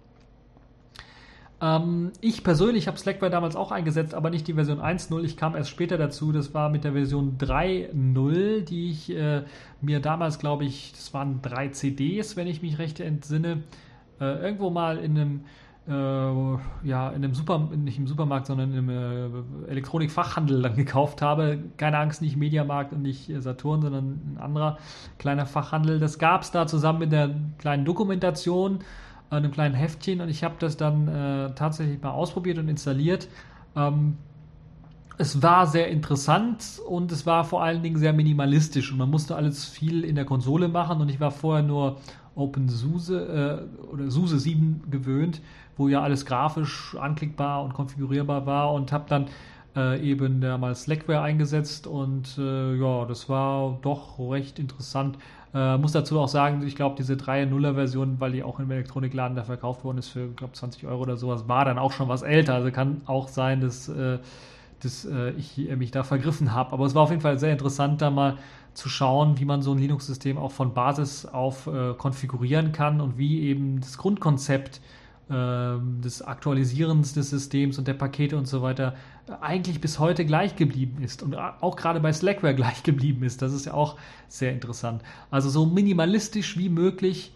Ähm, ich persönlich habe Slackware damals auch eingesetzt, aber nicht die Version 1.0. Ich kam erst später dazu. Das war mit der Version 3.0, die ich äh, mir damals, glaube ich, das waren drei CDs, wenn ich mich recht entsinne, äh, irgendwo mal in einem äh, ja, in einem Super, nicht im Supermarkt, sondern im äh, Elektronikfachhandel dann gekauft habe. Keine Angst, nicht Mediamarkt und nicht Saturn, sondern ein anderer kleiner Fachhandel. Das gab es da zusammen mit der kleinen Dokumentation einem kleinen Heftchen und ich habe das dann äh, tatsächlich mal ausprobiert und installiert. Ähm, es war sehr interessant und es war vor allen Dingen sehr minimalistisch und man musste alles viel in der Konsole machen und ich war vorher nur OpenSUSE äh, oder SUSE 7 gewöhnt, wo ja alles grafisch anklickbar und konfigurierbar war und habe dann äh, eben damals Slackware eingesetzt und äh, ja, das war doch recht interessant. Äh, muss dazu auch sagen, ich glaube, diese 3.0er-Version, weil die auch im Elektronikladen da verkauft worden ist für, glaube 20 Euro oder sowas, war dann auch schon was älter. Also kann auch sein, dass, äh, dass äh, ich mich da vergriffen habe. Aber es war auf jeden Fall sehr interessant, da mal zu schauen, wie man so ein Linux-System auch von Basis auf äh, konfigurieren kann und wie eben das Grundkonzept ähm, des Aktualisierens des Systems und der Pakete und so weiter eigentlich bis heute gleich geblieben ist und auch gerade bei Slackware [LAUGHS] gleich geblieben ist. Das ist ja auch sehr interessant. Also so minimalistisch wie möglich,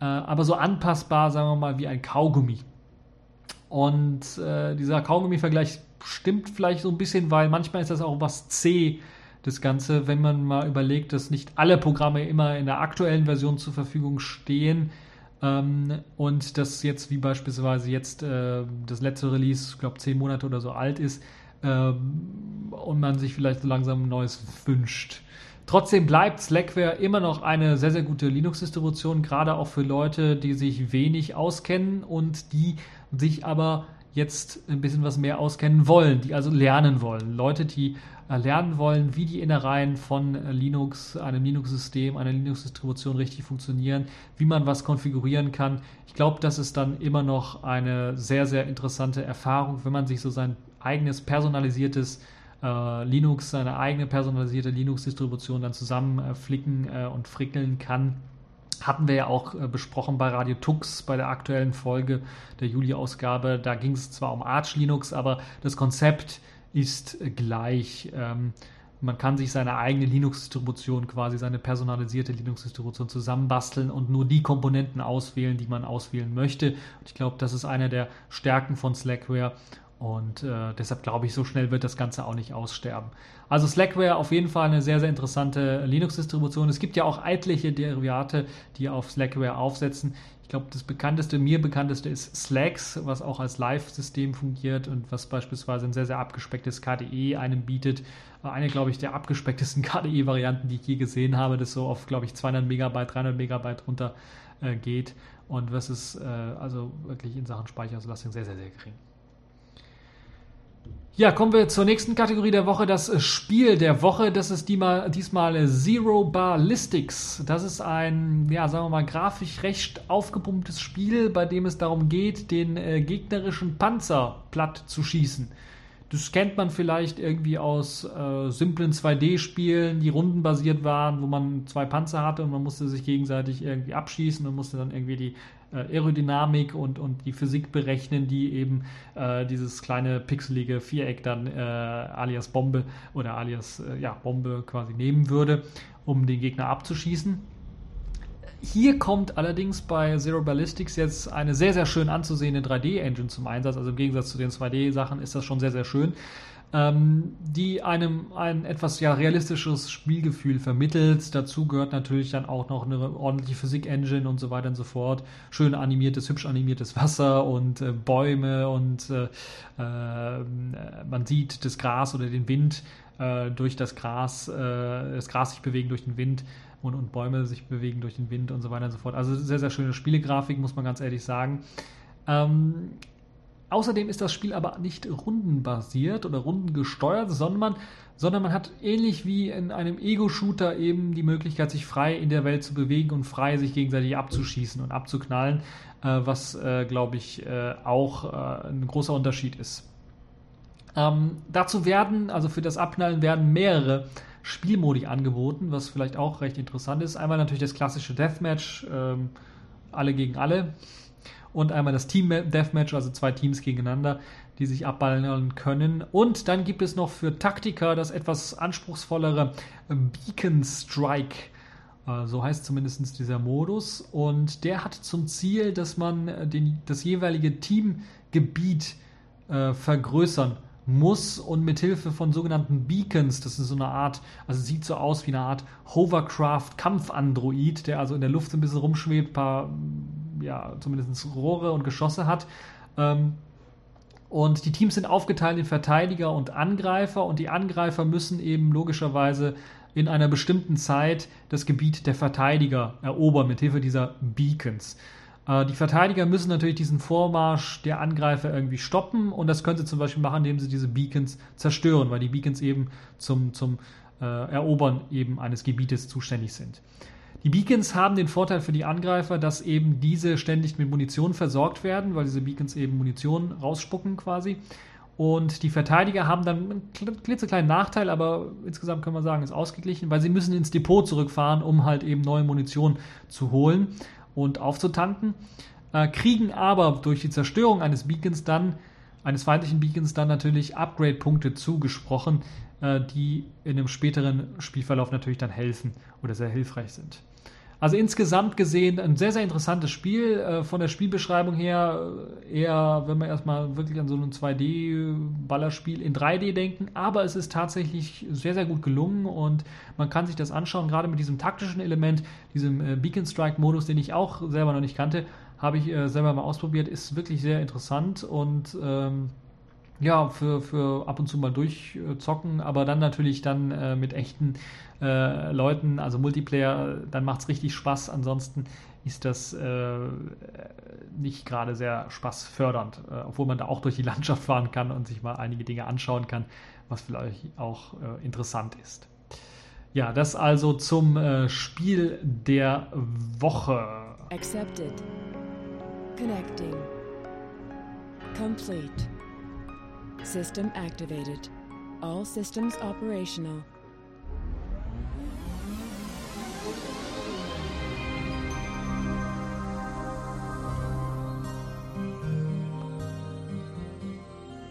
äh, aber so anpassbar, sagen wir mal, wie ein Kaugummi. Und äh, dieser Kaugummi-Vergleich stimmt vielleicht so ein bisschen, weil manchmal ist das auch was C, das Ganze, wenn man mal überlegt, dass nicht alle Programme immer in der aktuellen Version zur Verfügung stehen ähm, und das jetzt, wie beispielsweise jetzt äh, das letzte Release, ich glaube, zehn Monate oder so alt ist, ähm, und man sich vielleicht so langsam ein neues wünscht. Trotzdem bleibt Slackware immer noch eine sehr, sehr gute Linux-Distribution, gerade auch für Leute, die sich wenig auskennen und die sich aber jetzt ein bisschen was mehr auskennen wollen, die also lernen wollen. Leute, die lernen wollen, wie die Innereien von Linux, einem Linux-System, einer Linux-Distribution richtig funktionieren, wie man was konfigurieren kann. Ich glaube, das ist dann immer noch eine sehr, sehr interessante Erfahrung, wenn man sich so sein eigenes personalisiertes äh, Linux, seine eigene personalisierte Linux-Distribution dann zusammenflicken äh, und frickeln kann. Hatten wir ja auch äh, besprochen bei Radio Tux, bei der aktuellen Folge der Juli-Ausgabe. Da ging es zwar um Arch Linux, aber das Konzept ist gleich. Ähm, man kann sich seine eigene Linux-Distribution, quasi seine personalisierte Linux-Distribution zusammenbasteln und nur die Komponenten auswählen, die man auswählen möchte. Und ich glaube, das ist eine der Stärken von Slackware. Und äh, deshalb glaube ich, so schnell wird das Ganze auch nicht aussterben. Also Slackware auf jeden Fall eine sehr, sehr interessante Linux-Distribution. Es gibt ja auch etliche Derivate, die auf Slackware aufsetzen. Ich glaube, das bekannteste, mir bekannteste ist Slacks, was auch als Live-System fungiert und was beispielsweise ein sehr, sehr abgespecktes KDE einem bietet. Eine, glaube ich, der abgespecktesten [LAUGHS] KDE-Varianten, die ich je gesehen habe, das so auf, glaube ich, 200 Megabyte, 300 Megabyte runter äh, geht. Und was ist äh, also wirklich in Sachen Speicherauslastung sehr, sehr, sehr gering. Ja, kommen wir zur nächsten Kategorie der Woche, das Spiel der Woche. Das ist diesmal, diesmal Zero Ballistics. Das ist ein, ja, sagen wir mal, grafisch recht aufgepumptes Spiel, bei dem es darum geht, den äh, gegnerischen Panzer platt zu schießen. Das kennt man vielleicht irgendwie aus äh, simplen 2D-Spielen, die rundenbasiert waren, wo man zwei Panzer hatte und man musste sich gegenseitig irgendwie abschießen und musste dann irgendwie die Aerodynamik und, und die Physik berechnen, die eben äh, dieses kleine pixelige Viereck dann äh, alias Bombe oder alias äh, ja, Bombe quasi nehmen würde, um den Gegner abzuschießen. Hier kommt allerdings bei Zero Ballistics jetzt eine sehr, sehr schön anzusehende 3D-Engine zum Einsatz. Also im Gegensatz zu den 2D-Sachen ist das schon sehr, sehr schön ähm, die einem ein etwas ja realistischeres Spielgefühl vermittelt. Dazu gehört natürlich dann auch noch eine ordentliche Physik-Engine und so weiter und so fort. Schön animiertes, hübsch animiertes Wasser und äh, Bäume und äh, äh, man sieht das Gras oder den Wind äh, durch das Gras, äh, das Gras sich bewegen durch den Wind. Und, und Bäume sich bewegen durch den Wind und so weiter und so fort. Also sehr, sehr schöne Spielegrafik, muss man ganz ehrlich sagen. Ähm, Außerdem ist das Spiel aber nicht rundenbasiert oder rundengesteuert, sondern man, sondern man hat ähnlich wie in einem Ego-Shooter eben die Möglichkeit, sich frei in der Welt zu bewegen und frei sich gegenseitig abzuschießen und abzuknallen, äh, was, äh, glaube ich, äh, auch äh, ein großer Unterschied ist. Ähm, dazu werden, also für das Abknallen werden mehrere Spielmodi angeboten, was vielleicht auch recht interessant ist. Einmal natürlich das klassische Deathmatch, ähm, alle gegen alle, und einmal das Team Deathmatch, also zwei Teams gegeneinander, die sich abballern können. Und dann gibt es noch für Taktiker das etwas anspruchsvollere Beacon Strike. Äh, so heißt zumindest dieser Modus. Und der hat zum Ziel, dass man den, das jeweilige Teamgebiet äh, vergrößern muss und mit Hilfe von sogenannten Beacons, das ist so eine Art, also sieht so aus wie eine Art Hovercraft-Kampfandroid, der also in der Luft ein bisschen rumschwebt, paar ja, zumindest Rohre und Geschosse hat. Ähm, und die Teams sind aufgeteilt in Verteidiger und Angreifer und die Angreifer müssen eben logischerweise in einer bestimmten Zeit das Gebiet der Verteidiger erobern mit Hilfe dieser Beacons. Äh, die Verteidiger müssen natürlich diesen Vormarsch der Angreifer irgendwie stoppen und das können sie zum Beispiel machen, indem sie diese Beacons zerstören, weil die Beacons eben zum, zum äh, Erobern eben eines Gebietes zuständig sind. Die Beacons haben den Vorteil für die Angreifer, dass eben diese ständig mit Munition versorgt werden, weil diese Beacons eben Munition rausspucken quasi. Und die Verteidiger haben dann einen klitzekleinen Nachteil, aber insgesamt kann man sagen, ist ausgeglichen, weil sie müssen ins Depot zurückfahren, um halt eben neue Munition zu holen und aufzutanken. Äh, kriegen aber durch die Zerstörung eines Beacons dann, eines feindlichen Beacons dann natürlich Upgrade-Punkte zugesprochen, die in einem späteren Spielverlauf natürlich dann helfen oder sehr hilfreich sind. Also insgesamt gesehen ein sehr, sehr interessantes Spiel. Äh, von der Spielbeschreibung her äh, eher, wenn wir erstmal wirklich an so ein 2D-Ballerspiel in 3D denken. Aber es ist tatsächlich sehr, sehr gut gelungen und man kann sich das anschauen. Gerade mit diesem taktischen Element, diesem äh, Beacon Strike-Modus, den ich auch selber noch nicht kannte, habe ich selber mal ausprobiert. Ist wirklich sehr interessant und ähm, ja, für, für ab und zu mal durchzocken, aber dann natürlich dann äh, mit echten äh, Leuten, also Multiplayer, dann macht es richtig Spaß. Ansonsten ist das äh, nicht gerade sehr spaßfördernd, äh, obwohl man da auch durch die [LAUGHS] Landschaft fahren kann und sich mal einige Dinge anschauen kann, was vielleicht auch äh, interessant ist. Ja, das also zum äh, Spiel der Woche. Accepted. Connecting. Complete. System activated. All systems operational.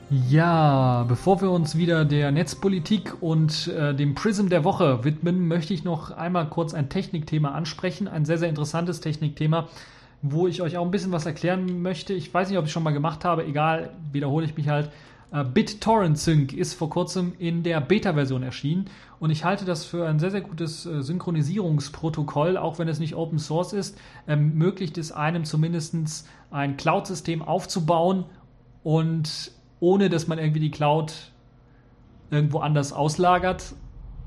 Ja, bevor wir uns wieder der Netzpolitik und äh, dem Prism der Woche widmen, möchte ich noch einmal kurz ein Technikthema ansprechen. Ein sehr, sehr interessantes Technikthema, wo ich euch auch ein bisschen was erklären möchte. Ich weiß nicht, ob ich schon mal gemacht habe, egal, wiederhole ich mich halt. Äh, BitTorrent Sync ist vor kurzem in der Beta-Version erschienen und ich halte das für ein sehr, sehr gutes äh, Synchronisierungsprotokoll, auch wenn es nicht Open Source ist, ermöglicht es einem zumindest ein Cloud-System aufzubauen und ohne dass man irgendwie die Cloud irgendwo anders auslagert,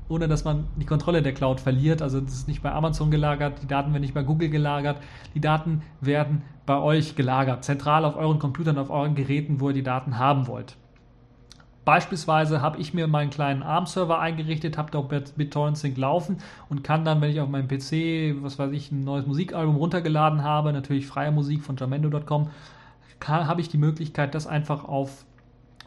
ohne dass man die Kontrolle der Cloud verliert. Also das ist nicht bei Amazon gelagert, die Daten werden nicht bei Google gelagert, die Daten werden bei euch gelagert, zentral auf euren Computern, auf euren Geräten, wo ihr die Daten haben wollt. Beispielsweise habe ich mir meinen kleinen ARM-Server eingerichtet, habe dort BitTorrent Sync laufen und kann dann, wenn ich auf meinem PC, was weiß ich, ein neues Musikalbum runtergeladen habe, natürlich freie Musik von jamendo.com, habe ich die Möglichkeit, das einfach auf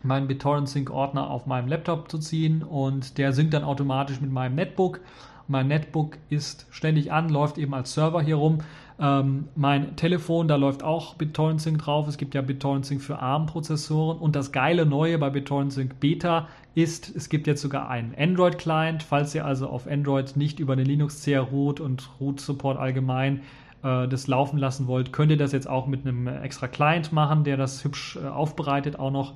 meinen BitTorrent Sync Ordner auf meinem Laptop zu ziehen und der synkt dann automatisch mit meinem Netbook. Mein Netbook ist ständig an, läuft eben als Server hier rum. Ähm, mein Telefon, da läuft auch BitTorrent Sync drauf. Es gibt ja BitTorrent Sync für ARM-Prozessoren. Und das geile Neue bei BitTorrent Sync Beta ist, es gibt jetzt sogar einen Android-Client. Falls ihr also auf Android nicht über den Linux-CR Root und Root-Support allgemein äh, das laufen lassen wollt, könnt ihr das jetzt auch mit einem extra Client machen, der das hübsch äh, aufbereitet auch noch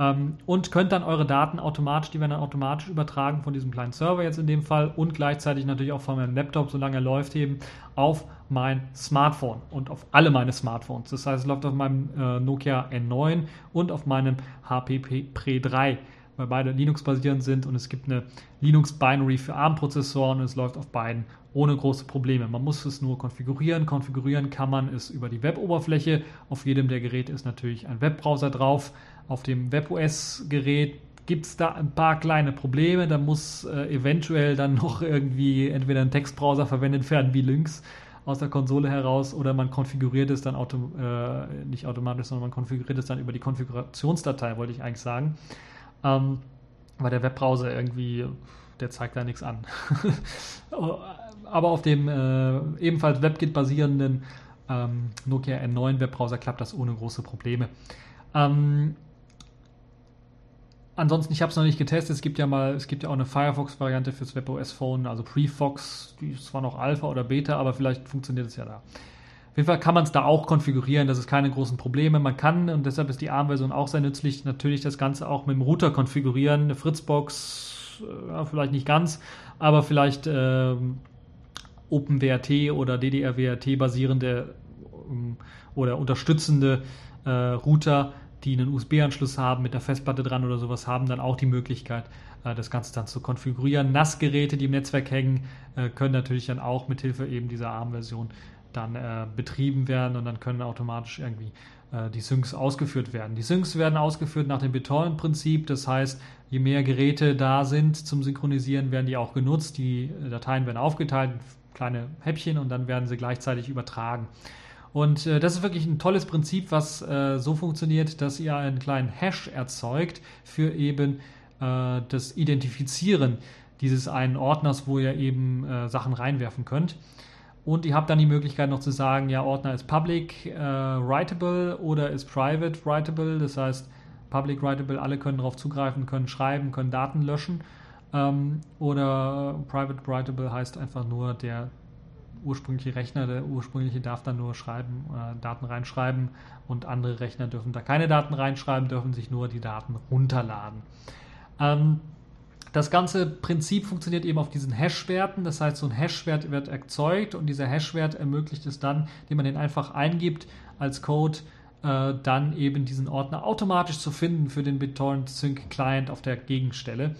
ähm, und könnt dann eure Daten automatisch, die werden dann automatisch übertragen von diesem kleinen Server jetzt in dem Fall und gleichzeitig natürlich auch von meinem Laptop, solange er läuft, eben auf mein Smartphone und auf alle meine Smartphones. Das heißt, es läuft auf meinem äh, Nokia N9 und auf meinem HP Pre 3 weil beide Linux-basierend sind und es gibt eine Linux-Binary für ARM-Prozessoren und es läuft auf beiden ohne große Probleme. Man muss es nur konfigurieren. Konfigurieren kann man es über die Web-Oberfläche. Auf jedem der Geräte ist natürlich ein Webbrowser drauf. Auf dem WebOS-Gerät gibt es da ein paar kleine Probleme. Da muss äh, eventuell dann noch irgendwie entweder ein Textbrowser verwendet werden wie Lynx aus der Konsole heraus oder man konfiguriert es dann auto, äh, nicht automatisch, sondern man konfiguriert es dann über die Konfigurationsdatei, wollte ich eigentlich sagen. Ähm, weil der Webbrowser irgendwie, der zeigt da nichts an. [LAUGHS] Aber auf dem äh, ebenfalls WebKit basierenden ähm, Nokia N9 Webbrowser klappt das ohne große Probleme. Ähm, ansonsten, ich habe es noch nicht getestet. Es gibt ja mal, es gibt ja auch eine Firefox-Variante fürs WebOS Phone, also Prefox, die ist zwar noch Alpha oder Beta, aber vielleicht funktioniert es ja da. Auf jeden Fall kann man es da auch konfigurieren, das ist keine großen Probleme. Man kann, und deshalb ist die ARM-Version auch sehr nützlich, natürlich das Ganze auch mit dem Router konfigurieren. Eine Fritzbox, äh, vielleicht nicht ganz, aber vielleicht äh, OpenWRT oder DDR-WRT basierende ähm, oder unterstützende äh, Router die einen USB-Anschluss haben, mit der Festplatte dran oder sowas, haben dann auch die Möglichkeit, äh, das Ganze dann zu konfigurieren. NAS-Geräte, die im Netzwerk hängen, äh, können natürlich dann auch mit Hilfe eben dieser ARM-Version dann äh, betrieben werden und dann können automatisch irgendwie die Syncs ausgeführt werden. Die Syncs werden ausgeführt nach dem BitTorrent-Prinzip, das heißt, je mehr Geräte da sind zum Synchronisieren, werden die auch genutzt. Die Dateien werden aufgeteilt, kleine Häppchen und dann werden sie gleichzeitig übertragen. Und äh, das ist wirklich ein tolles Prinzip, was äh, so funktioniert, dass ihr einen kleinen Hash erzeugt für eben äh, das Identifizieren dieses einen Ordners, wo ihr eben äh, Sachen reinwerfen könnt. Und ihr habt dann die Möglichkeit noch zu sagen, ja, Ordner ist public äh, writable oder ist private writable. Das heißt, public writable, alle können darauf zugreifen, können schreiben, können Daten löschen. Ähm, oder private writable heißt einfach nur, der ursprüngliche Rechner, der ursprüngliche darf dann nur schreiben, äh, Daten reinschreiben und andere Rechner dürfen da keine Daten reinschreiben, dürfen sich nur die Daten runterladen. Ähm, das ganze Prinzip funktioniert eben auf diesen Hash-Werten. Das heißt, so ein Hash-Wert wird erzeugt und dieser Hash-Wert ermöglicht es dann, indem man den einfach eingibt als Code, äh, dann eben diesen Ordner automatisch zu finden für den BitTorrent Sync Client auf der Gegenstelle.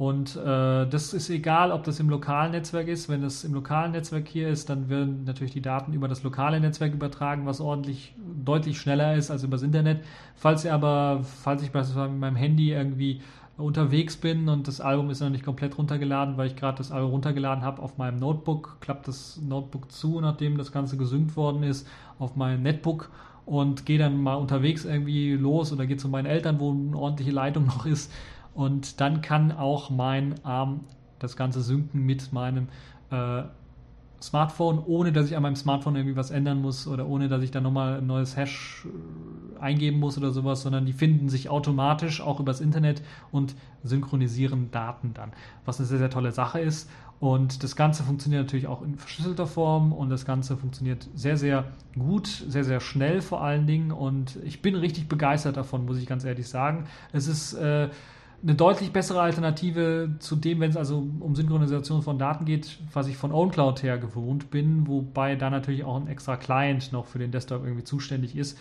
Und äh, das ist egal, ob das im lokalen Netzwerk ist. Wenn das im lokalen Netzwerk hier ist, dann werden natürlich die Daten über das lokale Netzwerk übertragen, was ordentlich deutlich schneller ist als übers Internet. Falls ihr aber, falls ich beispielsweise mit meinem Handy irgendwie unterwegs bin und das Album ist noch nicht komplett runtergeladen, weil ich gerade das Album runtergeladen habe auf meinem Notebook, klappt das Notebook zu, nachdem das Ganze gesynkt worden ist, auf mein Netbook und gehe dann mal unterwegs irgendwie los oder gehe zu meinen Eltern, wo eine ordentliche Leitung noch ist und dann kann auch mein Arm das Ganze synken mit meinem äh, Smartphone, ohne dass ich an meinem Smartphone irgendwie was ändern muss oder ohne dass ich dann nochmal ein neues Hash äh, eingeben muss oder sowas, sondern die finden sich automatisch auch übers Internet und synchronisieren Daten dann, was eine sehr, sehr tolle Sache ist. Und das Ganze funktioniert natürlich auch in verschlüsselter Form und das Ganze funktioniert sehr, sehr gut, sehr, sehr schnell vor allen Dingen und ich bin richtig begeistert davon, muss ich ganz ehrlich sagen. Es ist äh, eine deutlich bessere Alternative zu dem, wenn es also um Synchronisation von Daten geht, was ich von OwnCloud her gewohnt bin, wobei da natürlich auch ein extra Client noch für den Desktop irgendwie zuständig ist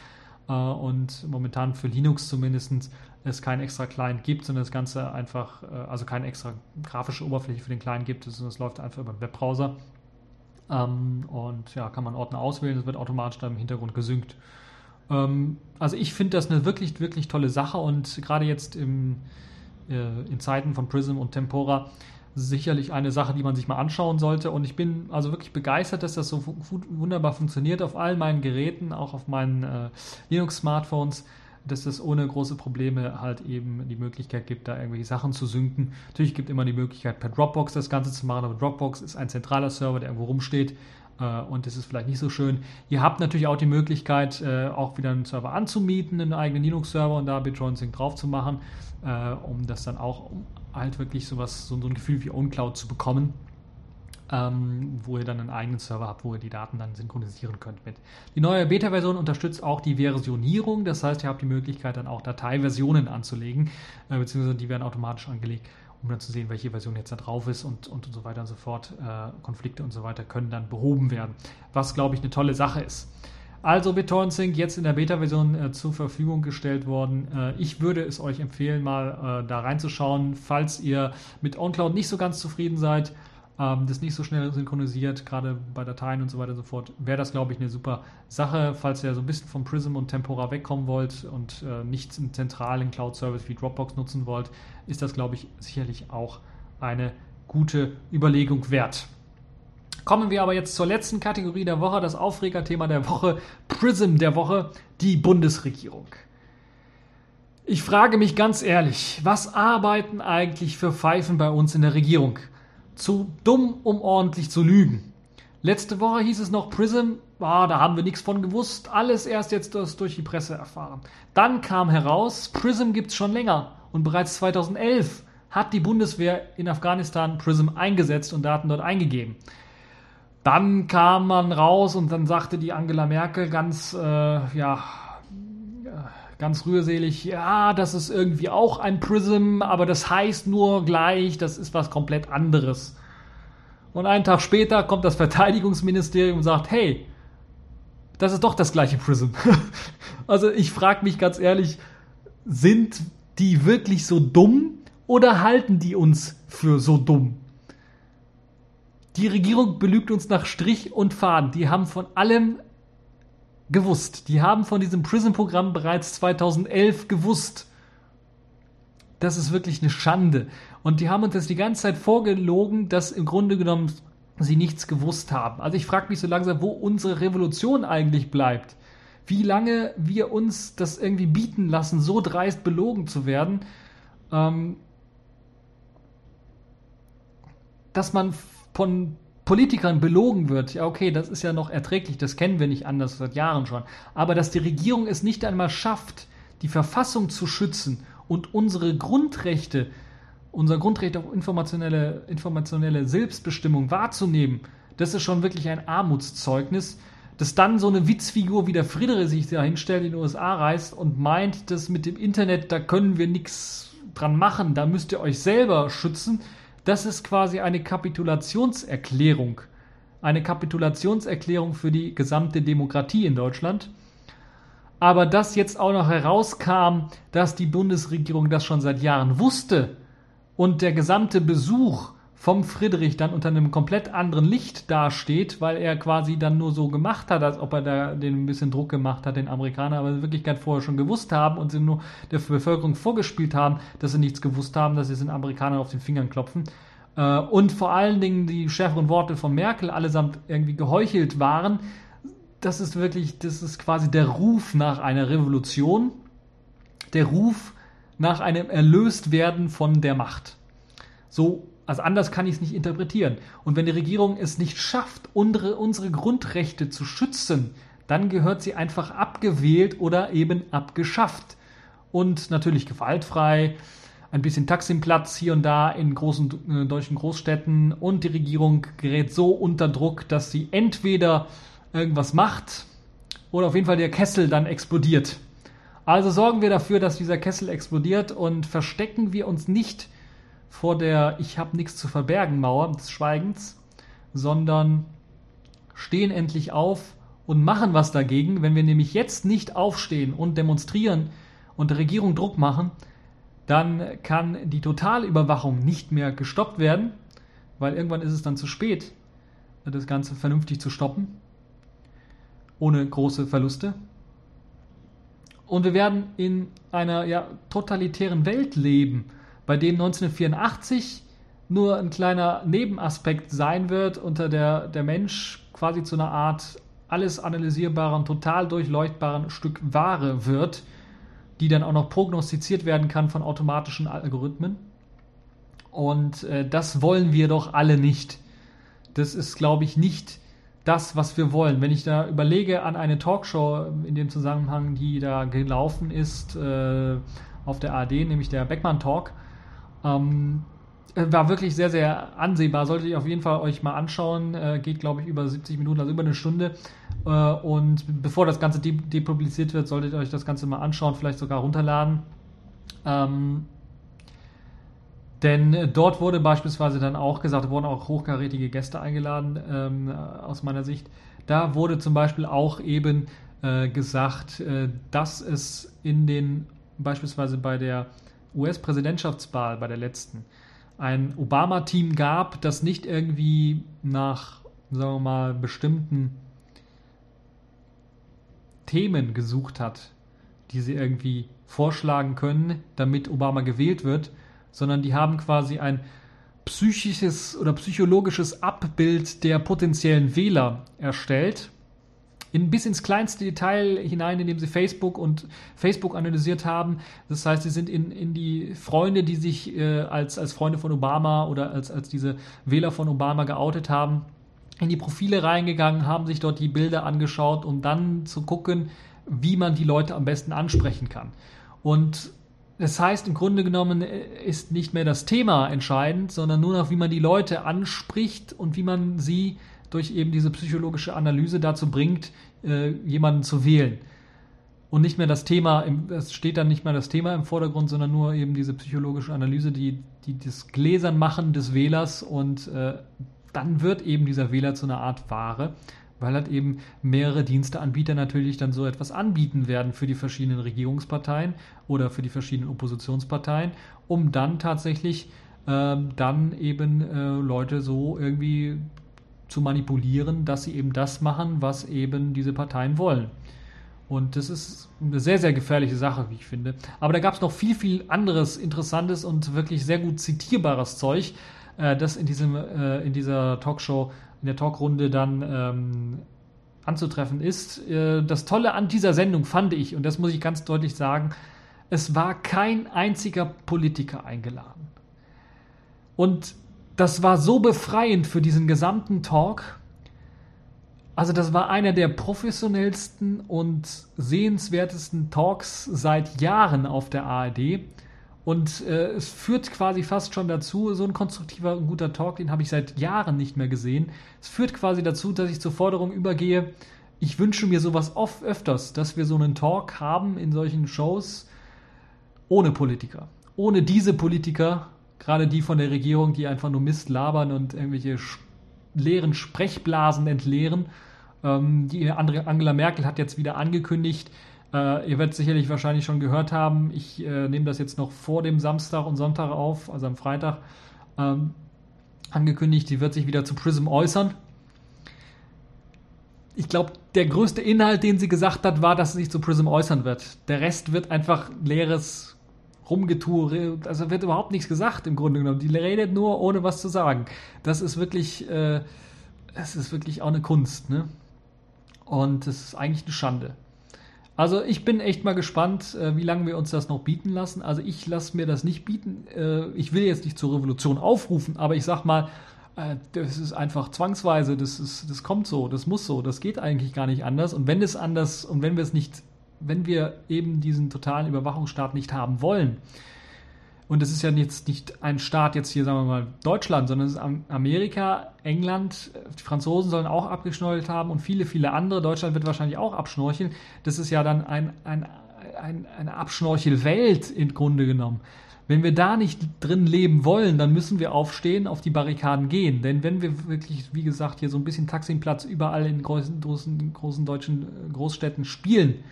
äh, und momentan für Linux zumindest es keinen extra Client gibt, sondern das Ganze einfach, äh, also keine extra grafische Oberfläche für den Client gibt, sondern es läuft einfach über den Webbrowser ähm, und ja, kann man Ordner auswählen, es wird automatisch dann im Hintergrund gesynkt. Ähm, also ich finde das eine wirklich, wirklich tolle Sache und gerade jetzt im in Zeiten von Prism und Tempora sicherlich eine Sache, die man sich mal anschauen sollte. Und ich bin also wirklich begeistert, dass das so wunderbar funktioniert auf all meinen Geräten, auch auf meinen äh, Linux-Smartphones, dass es ohne große Probleme halt eben die Möglichkeit gibt, da irgendwelche Sachen zu synken. Natürlich gibt es immer die Möglichkeit, per Dropbox das Ganze zu machen, aber Dropbox ist ein zentraler Server, der irgendwo rumsteht äh, und das ist vielleicht nicht so schön. Ihr habt natürlich auch die Möglichkeit, äh, auch wieder einen Server anzumieten, einen eigenen Linux-Server und da BitTorrent Sync drauf zu machen, äh, um das dann auch, um halt wirklich sowas, so, ein Gefühl wie OwnCloud zu bekommen. Ähm, wo ihr dann einen eigenen Server habt, wo ihr die Daten dann synchronisieren könnt mit. Die neue Beta-Version unterstützt auch die Versionierung, das heißt, ihr habt die Möglichkeit dann auch Dateiversionen anzulegen, äh, beziehungsweise die werden automatisch angelegt um dann zu sehen, welche Version jetzt da drauf ist und, und, und so weiter und so fort. Äh, Konflikte und so weiter können dann behoben werden, was, glaube ich, eine tolle Sache ist. Also BitTorrent Sync jetzt in der Beta-Version äh, zur Verfügung gestellt worden. Äh, ich würde es euch empfehlen, mal äh, da reinzuschauen, falls ihr mit OnCloud nicht so ganz zufrieden seid, ähm, das nicht so schnell synchronisiert, gerade bei Dateien und so weiter und so fort, wäre das, glaube ich, eine super Sache. Falls ihr so ein bisschen vom Prism und Tempora wegkommen wollt und äh, nicht einen zentralen Cloud-Service wie Dropbox nutzen wollt, ist das, glaube ich, sicherlich auch eine gute Überlegung wert. Kommen wir aber jetzt zur letzten Kategorie der Woche, das Aufregerthema der Woche, Prism der Woche, die Bundesregierung. Ich frage mich ganz ehrlich, was arbeiten eigentlich für Pfeifen bei uns in der Regierung? Zu dumm, um ordentlich zu lügen. Letzte Woche hieß es noch Prism, ah, da haben wir nichts von gewusst, alles erst jetzt durch die Presse erfahren. Dann kam heraus, Prism gibt es schon länger und bereits 2011 hat die Bundeswehr in Afghanistan Prism eingesetzt und Daten dort eingegeben. Dann kam man raus und dann sagte die Angela Merkel ganz, äh, ja, ganz rührselig, ja, das ist irgendwie auch ein Prism, aber das heißt nur gleich, das ist was komplett anderes. Und einen Tag später kommt das Verteidigungsministerium und sagt, hey, das ist doch das gleiche Prism. [LAUGHS] also ich frage mich ganz ehrlich, sind die wirklich so dumm oder halten die uns für so dumm? Die Regierung belügt uns nach Strich und Faden. Die haben von allem gewusst. Die haben von diesem Prison-Programm bereits 2011 gewusst. Das ist wirklich eine Schande. Und die haben uns das die ganze Zeit vorgelogen, dass im Grunde genommen sie nichts gewusst haben. Also ich frage mich so langsam, wo unsere Revolution eigentlich bleibt. Wie lange wir uns das irgendwie bieten lassen, so dreist belogen zu werden, ähm, dass man von Politikern belogen wird, ja okay, das ist ja noch erträglich, das kennen wir nicht anders seit Jahren schon. Aber dass die Regierung es nicht einmal schafft, die Verfassung zu schützen und unsere Grundrechte, unser Grundrecht auf informationelle, informationelle Selbstbestimmung wahrzunehmen, das ist schon wirklich ein Armutszeugnis. Dass dann so eine Witzfigur wie der Friedrich sich da hinstellt, in den USA reist und meint, dass mit dem Internet, da können wir nichts dran machen, da müsst ihr euch selber schützen das ist quasi eine Kapitulationserklärung. Eine Kapitulationserklärung für die gesamte Demokratie in Deutschland. Aber dass jetzt auch noch herauskam, dass die Bundesregierung das schon seit Jahren wusste und der gesamte Besuch vom Friedrich dann unter einem komplett anderen Licht dasteht, weil er quasi dann nur so gemacht hat, als ob er da den ein bisschen Druck gemacht hat, den Amerikanern, aber in Wirklichkeit vorher schon gewusst haben und sie nur der Bevölkerung vorgespielt haben, dass sie nichts gewusst haben, dass sie den Amerikanern auf den Fingern klopfen. Äh, und vor allen Dingen die schärferen Worte von Merkel allesamt irgendwie geheuchelt waren. Das ist wirklich, das ist quasi der Ruf nach einer Revolution, der Ruf nach einem Erlöstwerden von der Macht. So also anders kann ich es nicht interpretieren. Und wenn die Regierung es nicht schafft, unsere, unsere Grundrechte zu schützen, dann gehört sie einfach abgewählt oder eben abgeschafft. Und natürlich gewaltfrei, ein bisschen Taximplatz hier und da in großen äh, deutschen Großstädten und die Regierung gerät so unter Druck, dass sie entweder irgendwas macht oder auf jeden Fall der Kessel dann explodiert. Also sorgen wir dafür, dass dieser Kessel explodiert und verstecken wir uns nicht vor der Ich habe nichts zu verbergen Mauer des Schweigens, sondern stehen endlich auf und machen was dagegen. Wenn wir nämlich jetzt nicht aufstehen und demonstrieren und der Regierung Druck machen, dann kann die Totalüberwachung nicht mehr gestoppt werden, weil irgendwann ist es dann zu spät, das Ganze vernünftig zu stoppen, ohne große Verluste. Und wir werden in einer ja, totalitären Welt leben, bei dem 1984 nur ein kleiner Nebenaspekt sein wird, unter der der Mensch quasi zu einer Art alles analysierbaren, total durchleuchtbaren Stück Ware wird, die dann auch noch prognostiziert werden kann von automatischen Algorithmen. Und äh, das wollen wir doch alle nicht. Das ist, glaube ich, nicht das, was wir wollen. Wenn ich da überlege an eine Talkshow in dem Zusammenhang, die da gelaufen ist äh, auf der AD, nämlich der Beckmann Talk, ähm, war wirklich sehr, sehr ansehbar. Solltet ihr auf jeden Fall euch mal anschauen. Äh, geht, glaube ich, über 70 Minuten, also über eine Stunde. Äh, und bevor das Ganze de depubliziert wird, solltet ihr euch das Ganze mal anschauen, vielleicht sogar runterladen. Ähm, denn dort wurde beispielsweise dann auch gesagt, wurden auch hochkarätige Gäste eingeladen, ähm, aus meiner Sicht, Da wurde zum Beispiel auch eben äh, gesagt, äh, dass es in den, beispielsweise bei der US-Präsidentschaftswahl, bei der letzten, ein Obama-Team gab, das nicht irgendwie nach, sagen wir mal, bestimmten Themen gesucht hat, die sie irgendwie vorschlagen können, damit Obama gewählt wird, sondern die haben quasi ein psychisches oder psychologisches Abbild der potenziellen Wähler erstellt. In, bis ins kleinste Detail hinein, indem sie Facebook und Facebook analysiert haben. Das heißt, sie sind in, in die Freunde, die sich äh, als, als Freunde von Obama oder als, als diese Wähler von Obama geoutet haben, in die Profile reingegangen, haben sich dort die Bilder angeschaut, um dann zu gucken, wie man die Leute am besten ansprechen kann. Und das heißt, im Grunde genommen äh, ist nicht mehr das Thema entscheidend, sondern nur noch, wie man die Leute anspricht und wie man sie durch eben diese psychologische Analyse dazu bringt, äh, jemanden zu wählen. Und nicht mehr das Thema, es steht dann nicht mehr das Thema im Vordergrund, sondern nur eben diese psychologische Analyse, die, die das Gläsern machen des Wählers und äh, dann wird eben dieser Wähler zu einer Art Ware weil halt eben mehrere Diensteanbieter natürlich dann so etwas anbieten werden für die verschiedenen Regierungsparteien oder für die verschiedenen Oppositionsparteien, um dann tatsächlich äh, dann eben äh, Leute so irgendwie zu manipulieren, dass sie eben das machen, was eben diese Parteien wollen. Und das ist eine sehr, sehr gefährliche Sache, wie ich finde. Aber da gab es noch viel, viel anderes Interessantes und wirklich sehr gut zitierbares Zeug, äh, das in, diesem, äh, in dieser Talkshow in der Talkrunde dann ähm, anzutreffen ist. Äh, das Tolle an dieser Sendung fand ich, und das muss ich ganz deutlich sagen, es war kein einziger Politiker eingeladen. Und das war so befreiend für diesen gesamten Talk. Also das war einer der professionellsten und sehenswertesten Talks seit Jahren auf der ARD. Und äh, es führt quasi fast schon dazu, so ein konstruktiver und guter Talk, den habe ich seit Jahren nicht mehr gesehen. Es führt quasi dazu, dass ich zur Forderung übergehe, ich wünsche mir sowas oft öfters, dass wir so einen Talk haben in solchen Shows ohne Politiker. Ohne diese Politiker, gerade die von der Regierung, die einfach nur Mist labern und irgendwelche leeren Sprechblasen entleeren. Ähm, die andere Angela Merkel hat jetzt wieder angekündigt, äh, ihr werdet sicherlich wahrscheinlich schon gehört haben, ich äh, nehme das jetzt noch vor dem Samstag und Sonntag auf, also am Freitag, ähm, angekündigt, sie wird sich wieder zu Prism äußern. Ich glaube, der größte Inhalt, den sie gesagt hat, war, dass sie sich zu Prism äußern wird. Der Rest wird einfach leeres Rumgetue, also wird überhaupt nichts gesagt im Grunde genommen. Die redet nur, ohne was zu sagen. Das ist wirklich, äh, das ist wirklich auch eine Kunst, ne? Und das ist eigentlich eine Schande. Also ich bin echt mal gespannt, äh, wie lange wir uns das noch bieten lassen. Also ich lasse mir das nicht bieten. Äh, ich will jetzt nicht zur Revolution aufrufen, aber ich sag mal, äh, das ist einfach zwangsweise, das, ist, das kommt so, das muss so, das geht eigentlich gar nicht anders. Und wenn es anders und wenn wir es nicht, wenn wir eben diesen totalen Überwachungsstaat nicht haben wollen, und es ist ja jetzt nicht ein Staat jetzt hier, sagen wir mal, Deutschland, sondern es ist Amerika, England, die Franzosen sollen auch abgeschnorchelt haben und viele, viele andere. Deutschland wird wahrscheinlich auch abschnorcheln. Das ist ja dann ein, ein, ein, eine Abschnorchelwelt im Grunde genommen. Wenn wir da nicht drin leben wollen, dann müssen wir aufstehen, auf die Barrikaden gehen. Denn wenn wir wirklich, wie gesagt, hier so ein bisschen Taximplatz überall in großen, großen, großen deutschen Großstädten spielen,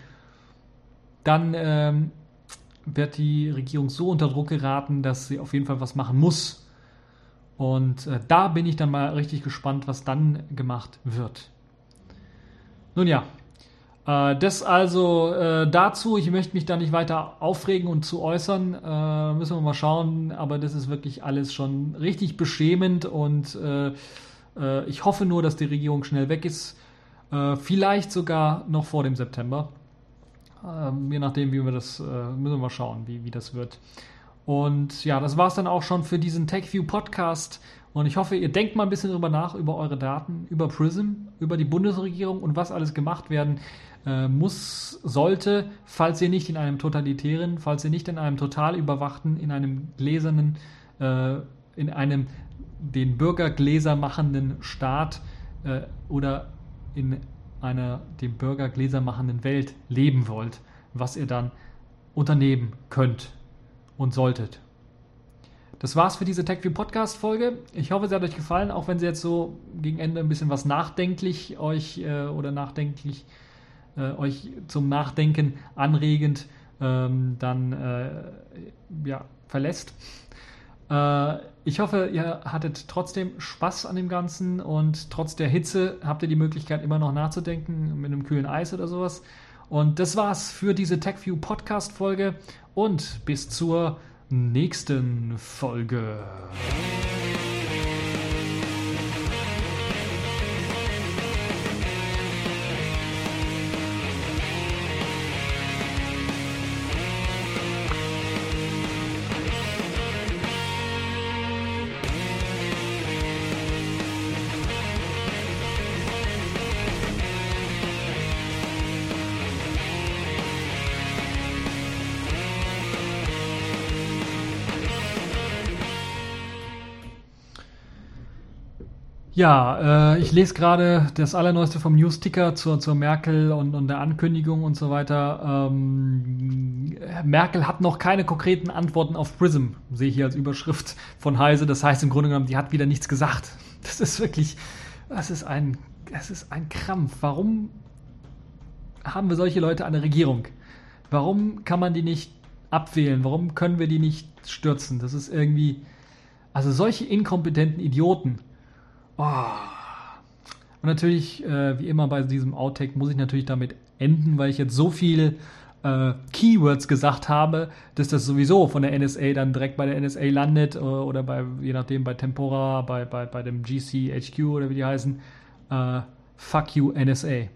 dann ähm, wird die Regierung so unter Druck geraten, dass sie auf jeden Fall was machen muss. Und äh, da bin ich dann mal richtig gespannt, was dann gemacht wird. Nun ja, äh, das also äh, dazu. Ich möchte mich da nicht weiter aufregen und zu äußern. Äh, müssen wir mal schauen. Aber das ist wirklich alles schon richtig beschämend und äh, äh, ich hoffe nur, dass die Regierung schnell weg ist. vielleicht sogar noch vor dem September. Ähm, je nachdem, wie wir das, äh, müssen wir mal schauen, wie, wie das wird. Und ja, das war es dann auch schon für diesen TechView Podcast. Und ich hoffe, ihr denkt mal ein bisschen darüber nach, über eure Daten, über Prism, über die Bundesregierung und was alles gemacht werden äh, muss, sollte, falls ihr nicht in einem totalitären, falls ihr nicht in einem total überwachten, in einem gläsernen, äh, in einem den Bürger gläser machenden Staat äh, oder in einer dem Bürger Gläser machenden Welt leben wollt, was ihr dann unternehmen könnt und solltet. das war's für diese TechView Podcast Folge. Ich hoffe, sie hat euch gefallen, auch wenn sie jetzt so gegen Ende ein bisschen was nachdenklich euch äh, oder nachdenklich äh, euch zum Nachdenken anregend ähm, dann äh, ja, verlässt. Äh, ich hoffe, ihr hattet trotzdem Spaß an dem Ganzen und trotz der Hitze habt ihr die Möglichkeit, immer noch nachzudenken mit einem kühlen Eis oder sowas. Und das war's für diese TechView Podcast Folge und bis zur nächsten Folge. Ja, äh, ich lese gerade das Allerneueste vom Newsticker zur, zur Merkel und, und der Ankündigung und so weiter. Ähm, Merkel hat noch keine konkreten Antworten auf Prism, sehe ich hier als Überschrift von Heise. Das heißt im Grunde genommen, die hat wieder nichts gesagt. [LAUGHS] Das ist wirklich, das ist ein, das ist ein Krampf. Warum haben wir solche Leute an der Regierung? Warum kann man die nicht abwählen? Warum können wir die nicht stürzen? Das ist irgendwie, also solche inkompetenten Idioten Oh. Und natürlich, äh, wie immer bei diesem Outtake, muss ich natürlich damit enden, weil ich jetzt so viel äh, Keywords gesagt habe, dass das sowieso von der NSA dann direkt bei der NSA landet äh, oder bei, je nachdem, bei Tempora, bei, bei, bei dem GCHQ oder wie die heißen. Äh, fuck you, NSA.